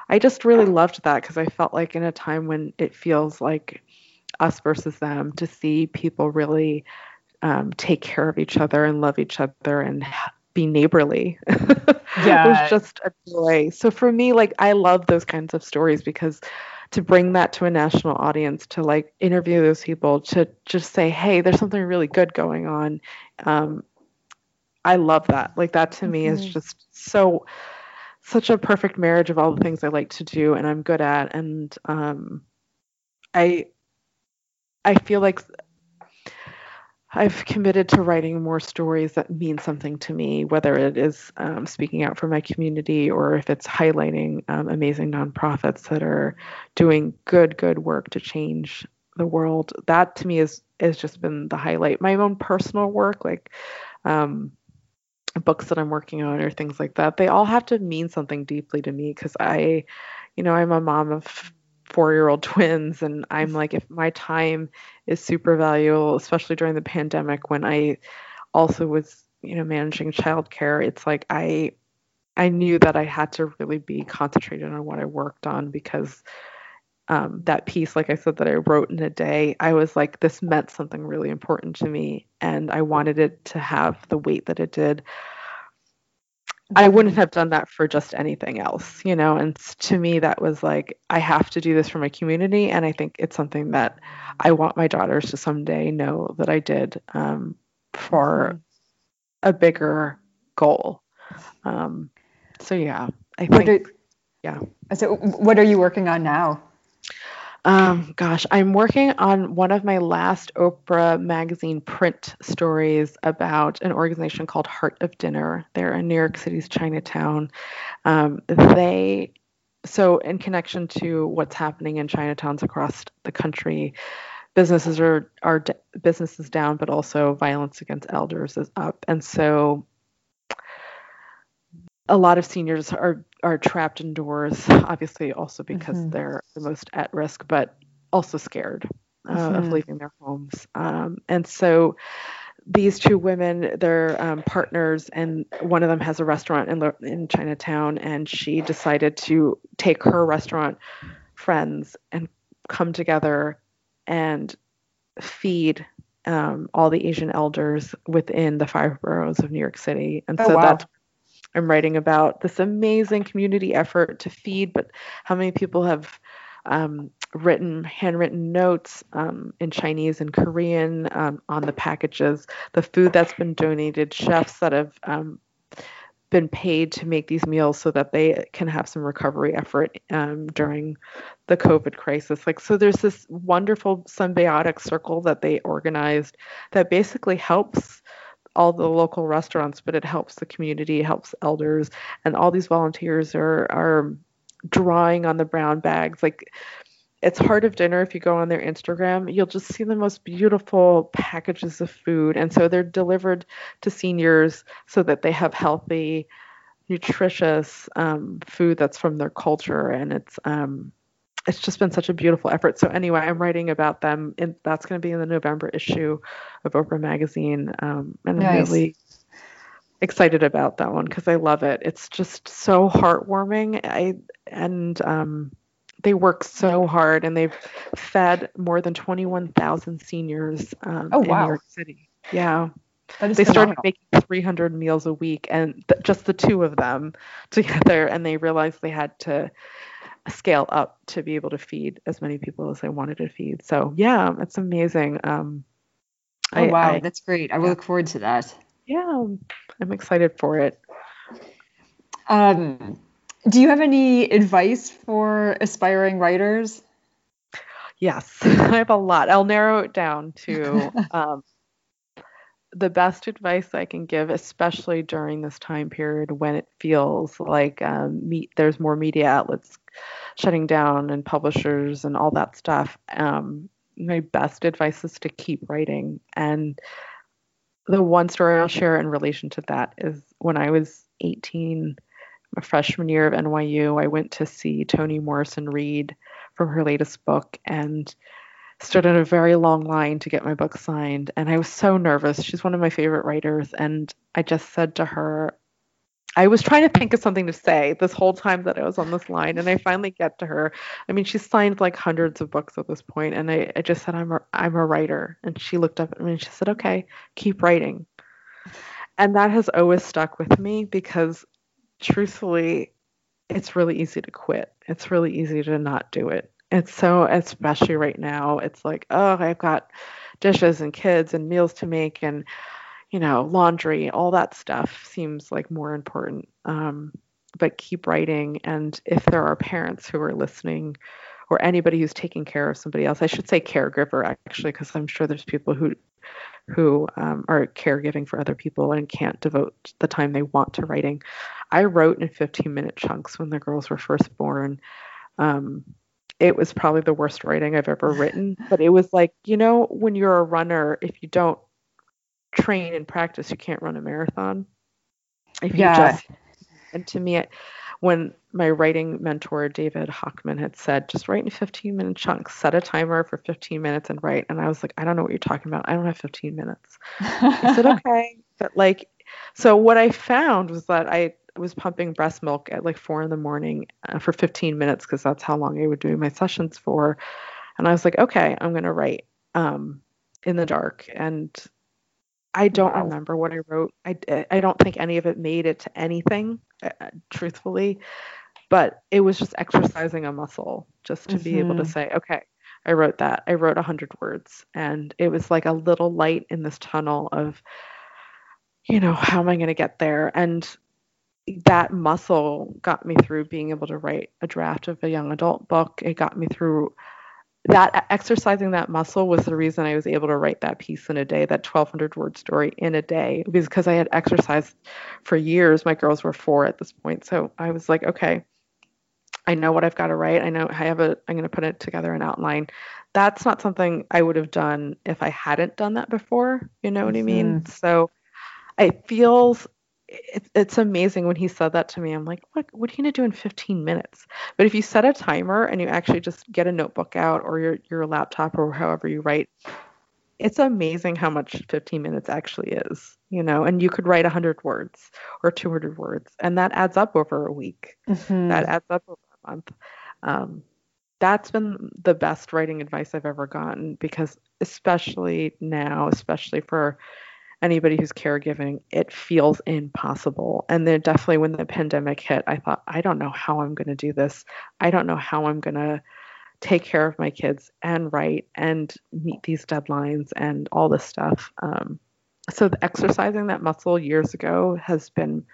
I just really loved that because I felt like in a time when it feels like us versus them to see people really um, take care of each other and love each other and be neighborly. yeah. it was just a joy. So for me, like I love those kinds of stories because to bring that to a national audience, to like interview those people, to just say, hey, there's something really good going on. Um, I love that. Like that to mm-hmm. me is mm-hmm. just so such a perfect marriage of all the things I like to do and I'm good at. And um, I I feel like I've committed to writing more stories that mean something to me, whether it is um, speaking out for my community or if it's highlighting um, amazing nonprofits that are doing good, good work to change the world. That to me is has just been the highlight. My own personal work, like um, books that I'm working on or things like that, they all have to mean something deeply to me because I, you know, I'm a mom of four year old twins and i'm like if my time is super valuable especially during the pandemic when i also was you know managing childcare it's like i i knew that i had to really be concentrated on what i worked on because um, that piece like i said that i wrote in a day i was like this meant something really important to me and i wanted it to have the weight that it did I wouldn't have done that for just anything else, you know. And to me, that was like, I have to do this for my community. And I think it's something that I want my daughters to someday know that I did um, for a bigger goal. Um, so, yeah, I think, are, yeah. So, what are you working on now? Um, gosh, I'm working on one of my last Oprah magazine print stories about an organization called Heart of Dinner. They're in New York City's Chinatown. Um, they so in connection to what's happening in Chinatowns across the country, businesses are are businesses down, but also violence against elders is up, and so a lot of seniors are are trapped indoors obviously also because mm-hmm. they're the most at risk but also scared uh, mm-hmm. of leaving their homes um, and so these two women they're um, partners and one of them has a restaurant in, in chinatown and she decided to take her restaurant friends and come together and feed um, all the asian elders within the five boroughs of new york city and oh, so wow. that's I'm writing about this amazing community effort to feed, but how many people have um, written handwritten notes um, in Chinese and Korean um, on the packages, the food that's been donated, chefs that have um, been paid to make these meals so that they can have some recovery effort um, during the COVID crisis. Like, so there's this wonderful symbiotic circle that they organized that basically helps all the local restaurants, but it helps the community, helps elders, and all these volunteers are are drawing on the brown bags. Like it's Heart of Dinner. If you go on their Instagram, you'll just see the most beautiful packages of food. And so they're delivered to seniors so that they have healthy, nutritious um, food that's from their culture. And it's um, it's just been such a beautiful effort. So anyway, I'm writing about them, and that's going to be in the November issue of Oprah Magazine. Um, and nice. I'm really excited about that one because I love it. It's just so heartwarming. I and um, they work so hard and they've fed more than 21,000 seniors um, oh, wow. in New York City. Yeah. They phenomenal. started making 300 meals a week and th- just the two of them together and they realized they had to scale up to be able to feed as many people as they wanted to feed. So, yeah, it's amazing. Um, oh, I, wow. I, That's great. I will yeah. look forward to that. Yeah, I'm excited for it. Um, do you have any advice for aspiring writers? Yes, I have a lot. I'll narrow it down to um, the best advice I can give, especially during this time period when it feels like um, me- there's more media outlets shutting down and publishers and all that stuff. Um, my best advice is to keep writing. And the one story I'll share in relation to that is when I was 18 my freshman year of NYU, I went to see Toni Morrison read from her latest book and stood in a very long line to get my book signed. And I was so nervous. She's one of my favorite writers. And I just said to her, I was trying to think of something to say this whole time that I was on this line, and I finally get to her. I mean, she's signed like hundreds of books at this point, and I, I just said, "I'm a, I'm a writer," and she looked up at me and she said, "Okay, keep writing." And that has always stuck with me because truthfully, it's really easy to quit. It's really easy to not do it. It's so, especially right now, it's like, oh, I've got dishes and kids and meals to make and, you know, laundry, all that stuff seems like more important. Um, but keep writing. And if there are parents who are listening or anybody who's taking care of somebody else, I should say caregiver actually, because I'm sure there's people who who um, are caregiving for other people and can't devote the time they want to writing. I wrote in 15 minute chunks when the girls were first born. Um, it was probably the worst writing I've ever written, but it was like, you know, when you're a runner, if you don't train and practice, you can't run a marathon. If you yeah. just, and to me, it, when my writing mentor David Hochman had said, just write in 15 minute chunks, set a timer for 15 minutes and write. And I was like, I don't know what you're talking about. I don't have 15 minutes. I said, okay. But like, so what I found was that I was pumping breast milk at like four in the morning uh, for 15 minutes because that's how long I would do my sessions for. And I was like, okay, I'm going to write um, in the dark. And I don't wow. remember what I wrote. I, I don't think any of it made it to anything, uh, uh, truthfully, but it was just exercising a muscle just to mm-hmm. be able to mm-hmm. say, okay, I wrote that. I wrote 100 words. And it was like a little light in this tunnel of, you know, how am I going to get there? And that muscle got me through being able to write a draft of a young adult book. It got me through that exercising that muscle was the reason I was able to write that piece in a day, that 1200 word story in a day, because I had exercised for years. My girls were four at this point. So I was like, okay, I know what I've got to write. I know I have a, I'm going to put it together an outline. That's not something I would have done if I hadn't done that before. You know what mm-hmm. I mean? Mm-hmm. So it feels it, it's amazing when he said that to me. I'm like, what, what are you going to do in 15 minutes? But if you set a timer and you actually just get a notebook out or your, your laptop or however you write, it's amazing how much 15 minutes actually is, you know, and you could write 100 words or 200 words, and that adds up over a week. Mm-hmm. That adds up over a month. Um, that's been the best writing advice I've ever gotten because, especially now, especially for anybody who's caregiving, it feels impossible. And then definitely when the pandemic hit, I thought, I don't know how I'm going to do this. I don't know how I'm going to take care of my kids and write and meet these deadlines and all this stuff. Um, so exercising that muscle years ago has been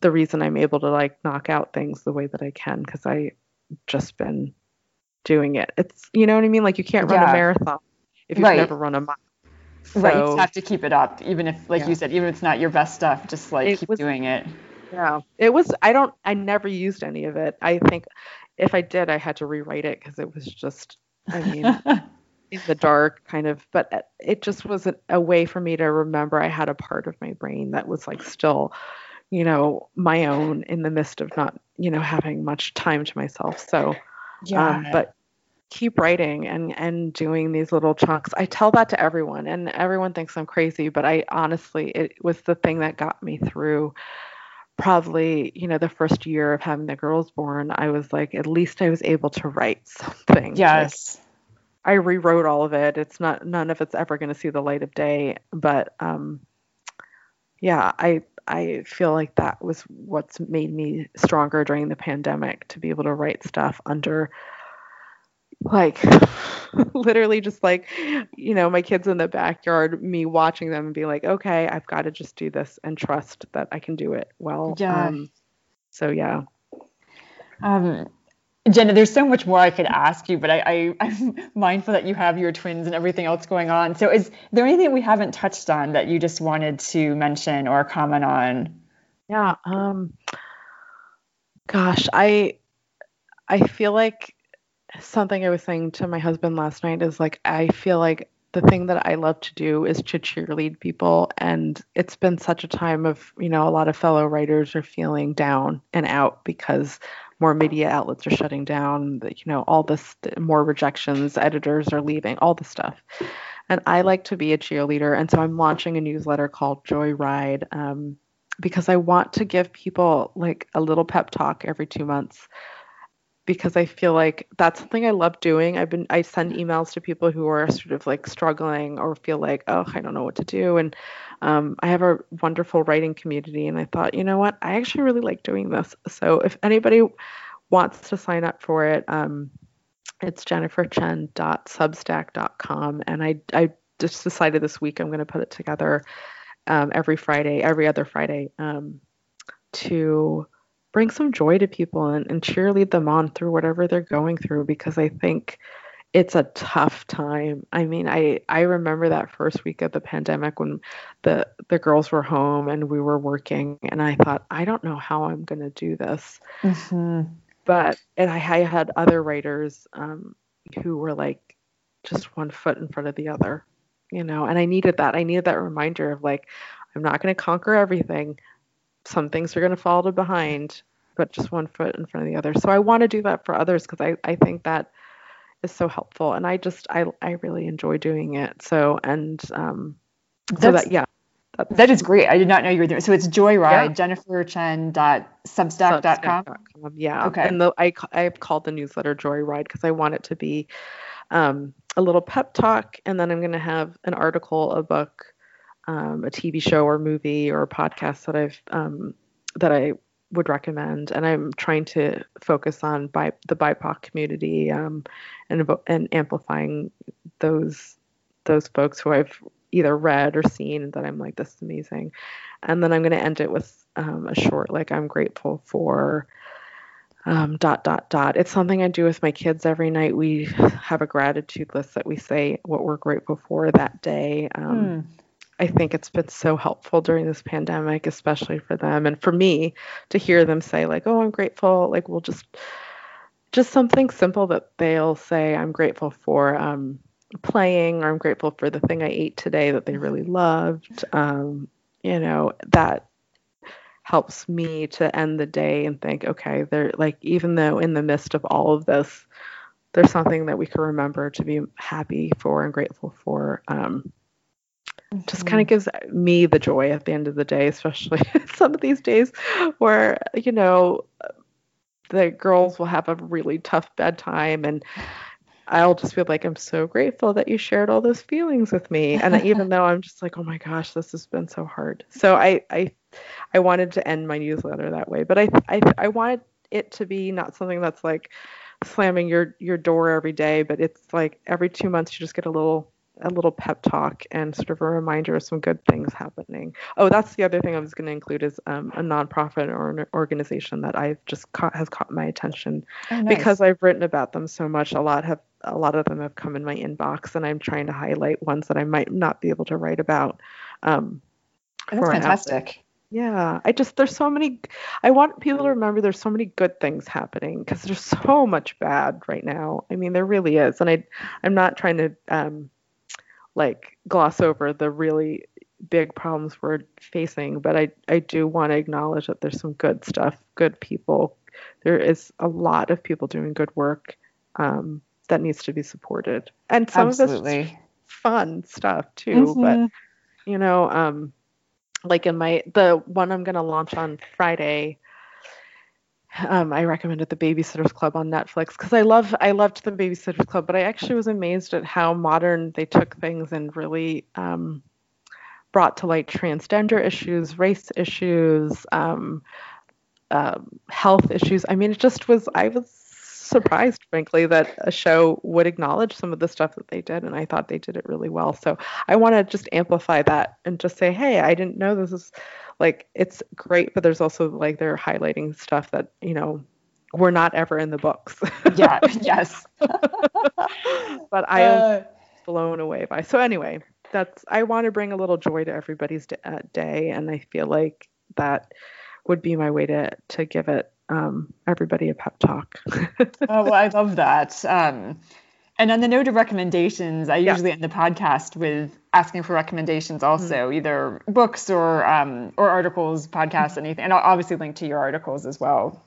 the reason I'm able to like knock out things the way that I can because I just been doing it. It's you know what I mean? Like you can't run yeah. a marathon if you've right. never run a mile. So, right, you have to keep it up, even if, like yeah. you said, even if it's not your best stuff, just like it keep was, doing it. Yeah, it was. I don't. I never used any of it. I think if I did, I had to rewrite it because it was just. I mean, in the dark, kind of. But it just was a, a way for me to remember I had a part of my brain that was like still, you know, my own in the midst of not, you know, having much time to myself. So, yeah. Um, but keep writing and and doing these little chunks. I tell that to everyone and everyone thinks I'm crazy, but I honestly it was the thing that got me through probably, you know, the first year of having the girls born. I was like at least I was able to write something. Yes. Like, I rewrote all of it. It's not none of it's ever going to see the light of day, but um yeah, I I feel like that was what's made me stronger during the pandemic to be able to write stuff under like literally just like you know my kids in the backyard me watching them and be like okay i've got to just do this and trust that i can do it well yeah um, so yeah um Jenn, there's so much more I could ask you, but I, I, am mindful that you have your twins and everything else going on. So, is there anything we haven't touched on that you just wanted to mention or comment on? Yeah. Um. Gosh, I, I feel like something I was saying to my husband last night is like I feel like the thing that I love to do is to cheerlead people and it's been such a time of, you know, a lot of fellow writers are feeling down and out because more media outlets are shutting down, you know, all this more rejections, editors are leaving, all the stuff. And I like to be a cheerleader and so I'm launching a newsletter called Joy Ride um, because I want to give people like a little pep talk every 2 months because I feel like that's something I love doing. I've been I send emails to people who are sort of like struggling or feel like, oh, I don't know what to do. And um, I have a wonderful writing community, and I thought, you know what, I actually really like doing this. So if anybody wants to sign up for it, um, it's jenniferchen.substack.com, and I I just decided this week I'm going to put it together um, every Friday, every other Friday, um, to bring some joy to people and, and cheerlead them on through whatever they're going through because I think it's a tough time. I mean, I I remember that first week of the pandemic when the the girls were home and we were working, and I thought, I don't know how I'm going to do this. Mm-hmm. But and I, I had other writers um, who were like just one foot in front of the other, you know. And I needed that. I needed that reminder of like, I'm not going to conquer everything some things are going to fall to behind, but just one foot in front of the other. So I want to do that for others because I, I think that is so helpful. And I just, I, I really enjoy doing it. So, and um, so that, yeah. That's, that is great. I did not know you were there. So it's Joy Ride, yeah. jenniferchen.substack.com. Yeah. Okay. And the, I, I've called the newsletter Joy Ride because I want it to be um, a little pep talk. And then I'm going to have an article, a book, um, a TV show or movie or podcast that I've um, that I would recommend, and I'm trying to focus on bi- the BIPOC community um, and and amplifying those those folks who I've either read or seen that I'm like this is amazing, and then I'm going to end it with um, a short like I'm grateful for. Um, dot dot dot. It's something I do with my kids every night. We have a gratitude list that we say what we're grateful for that day. Um, mm I think it's been so helpful during this pandemic, especially for them and for me to hear them say like, "Oh, I'm grateful." Like we'll just just something simple that they'll say, "I'm grateful for um, playing," or "I'm grateful for the thing I ate today that they really loved." Um, you know that helps me to end the day and think, okay, they're like even though in the midst of all of this, there's something that we can remember to be happy for and grateful for. Um, just kind of mm-hmm. gives me the joy at the end of the day, especially some of these days where, you know, the girls will have a really tough bedtime and I'll just feel like I'm so grateful that you shared all those feelings with me. And even though I'm just like, oh my gosh, this has been so hard. So I I I wanted to end my newsletter that way, but I I I wanted it to be not something that's like slamming your your door every day, but it's like every 2 months you just get a little a little pep talk and sort of a reminder of some good things happening. Oh, that's the other thing I was going to include is um, a nonprofit or an organization that I've just caught has caught my attention oh, nice. because I've written about them so much. A lot have a lot of them have come in my inbox, and I'm trying to highlight ones that I might not be able to write about. Um, that's fantastic. Yeah, I just there's so many. I want people to remember there's so many good things happening because there's so much bad right now. I mean, there really is, and I I'm not trying to um, like gloss over the really big problems we're facing, but I I do want to acknowledge that there's some good stuff, good people. There is a lot of people doing good work um, that needs to be supported, and some Absolutely. of this fun stuff too. Mm-hmm. But you know, um, like in my the one I'm gonna launch on Friday. Um, I recommended the Babysitters Club on Netflix because I love I loved the Babysitters Club, but I actually was amazed at how modern they took things and really um, brought to light transgender issues, race issues, um, uh, health issues. I mean, it just was. I was surprised, frankly, that a show would acknowledge some of the stuff that they did, and I thought they did it really well. So I want to just amplify that and just say, hey, I didn't know this is like it's great, but there's also like they're highlighting stuff that you know we're not ever in the books. yeah. Yes. but I am uh, blown away by. So anyway, that's I want to bring a little joy to everybody's uh, day, and I feel like that would be my way to to give it um, everybody a pep talk. oh, well, I love that. Um, and on the note of recommendations, I usually yeah. end the podcast with asking for recommendations also, mm-hmm. either books or um, or articles, podcasts, anything. And I'll obviously link to your articles as well.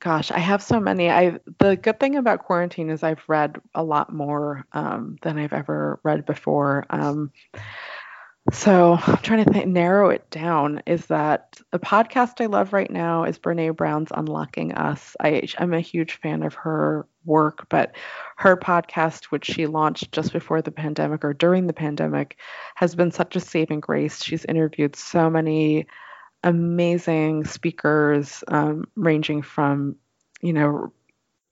Gosh, I have so many. I the good thing about quarantine is I've read a lot more um, than I've ever read before. Um, so I'm trying to think, narrow it down. Is that a podcast I love right now is Brene Brown's Unlocking Us. I, I'm a huge fan of her work, but her podcast, which she launched just before the pandemic or during the pandemic, has been such a saving grace. She's interviewed so many amazing speakers, um, ranging from, you know,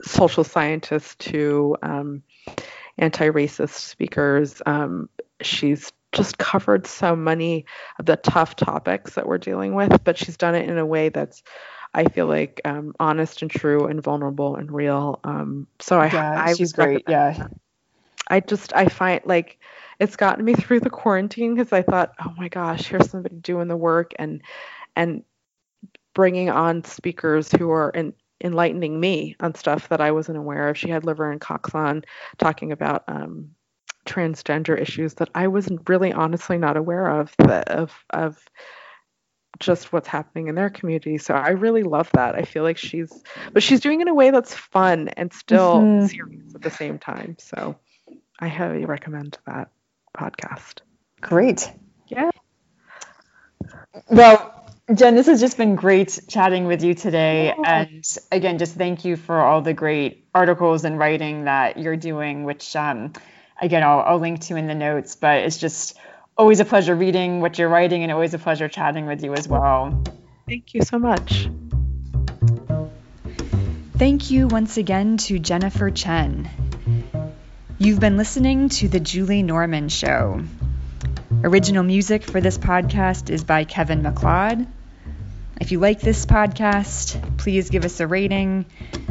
social scientists to um, anti-racist speakers. Um, she's just covered so many of the tough topics that we're dealing with, but she's done it in a way that's I feel like um, honest and true and vulnerable and real. Um, so I, yeah, I she's great. Yeah. That. I just I find like it's gotten me through the quarantine because I thought, oh my gosh, here's somebody doing the work and and bringing on speakers who are in, enlightening me on stuff that I wasn't aware of. She had Laverne Cox on talking about um, transgender issues that I was really honestly not aware of of of just what's happening in their community. So I really love that. I feel like she's but she's doing it in a way that's fun and still mm-hmm. serious at the same time. So I highly recommend that podcast. Great. Yeah. Well, Jenn, this has just been great chatting with you today. And again, just thank you for all the great articles and writing that you're doing, which um, again, I'll, I'll link to in the notes, but it's just always a pleasure reading what you're writing and always a pleasure chatting with you as well. Thank you so much. Thank you once again to Jennifer Chen. You've been listening to The Julie Norman Show. Original music for this podcast is by Kevin MacLeod. If you like this podcast, please give us a rating,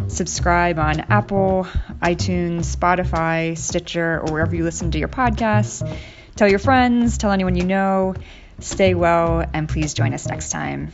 subscribe on Apple, iTunes, Spotify, Stitcher, or wherever you listen to your podcasts. Tell your friends, tell anyone you know. Stay well, and please join us next time.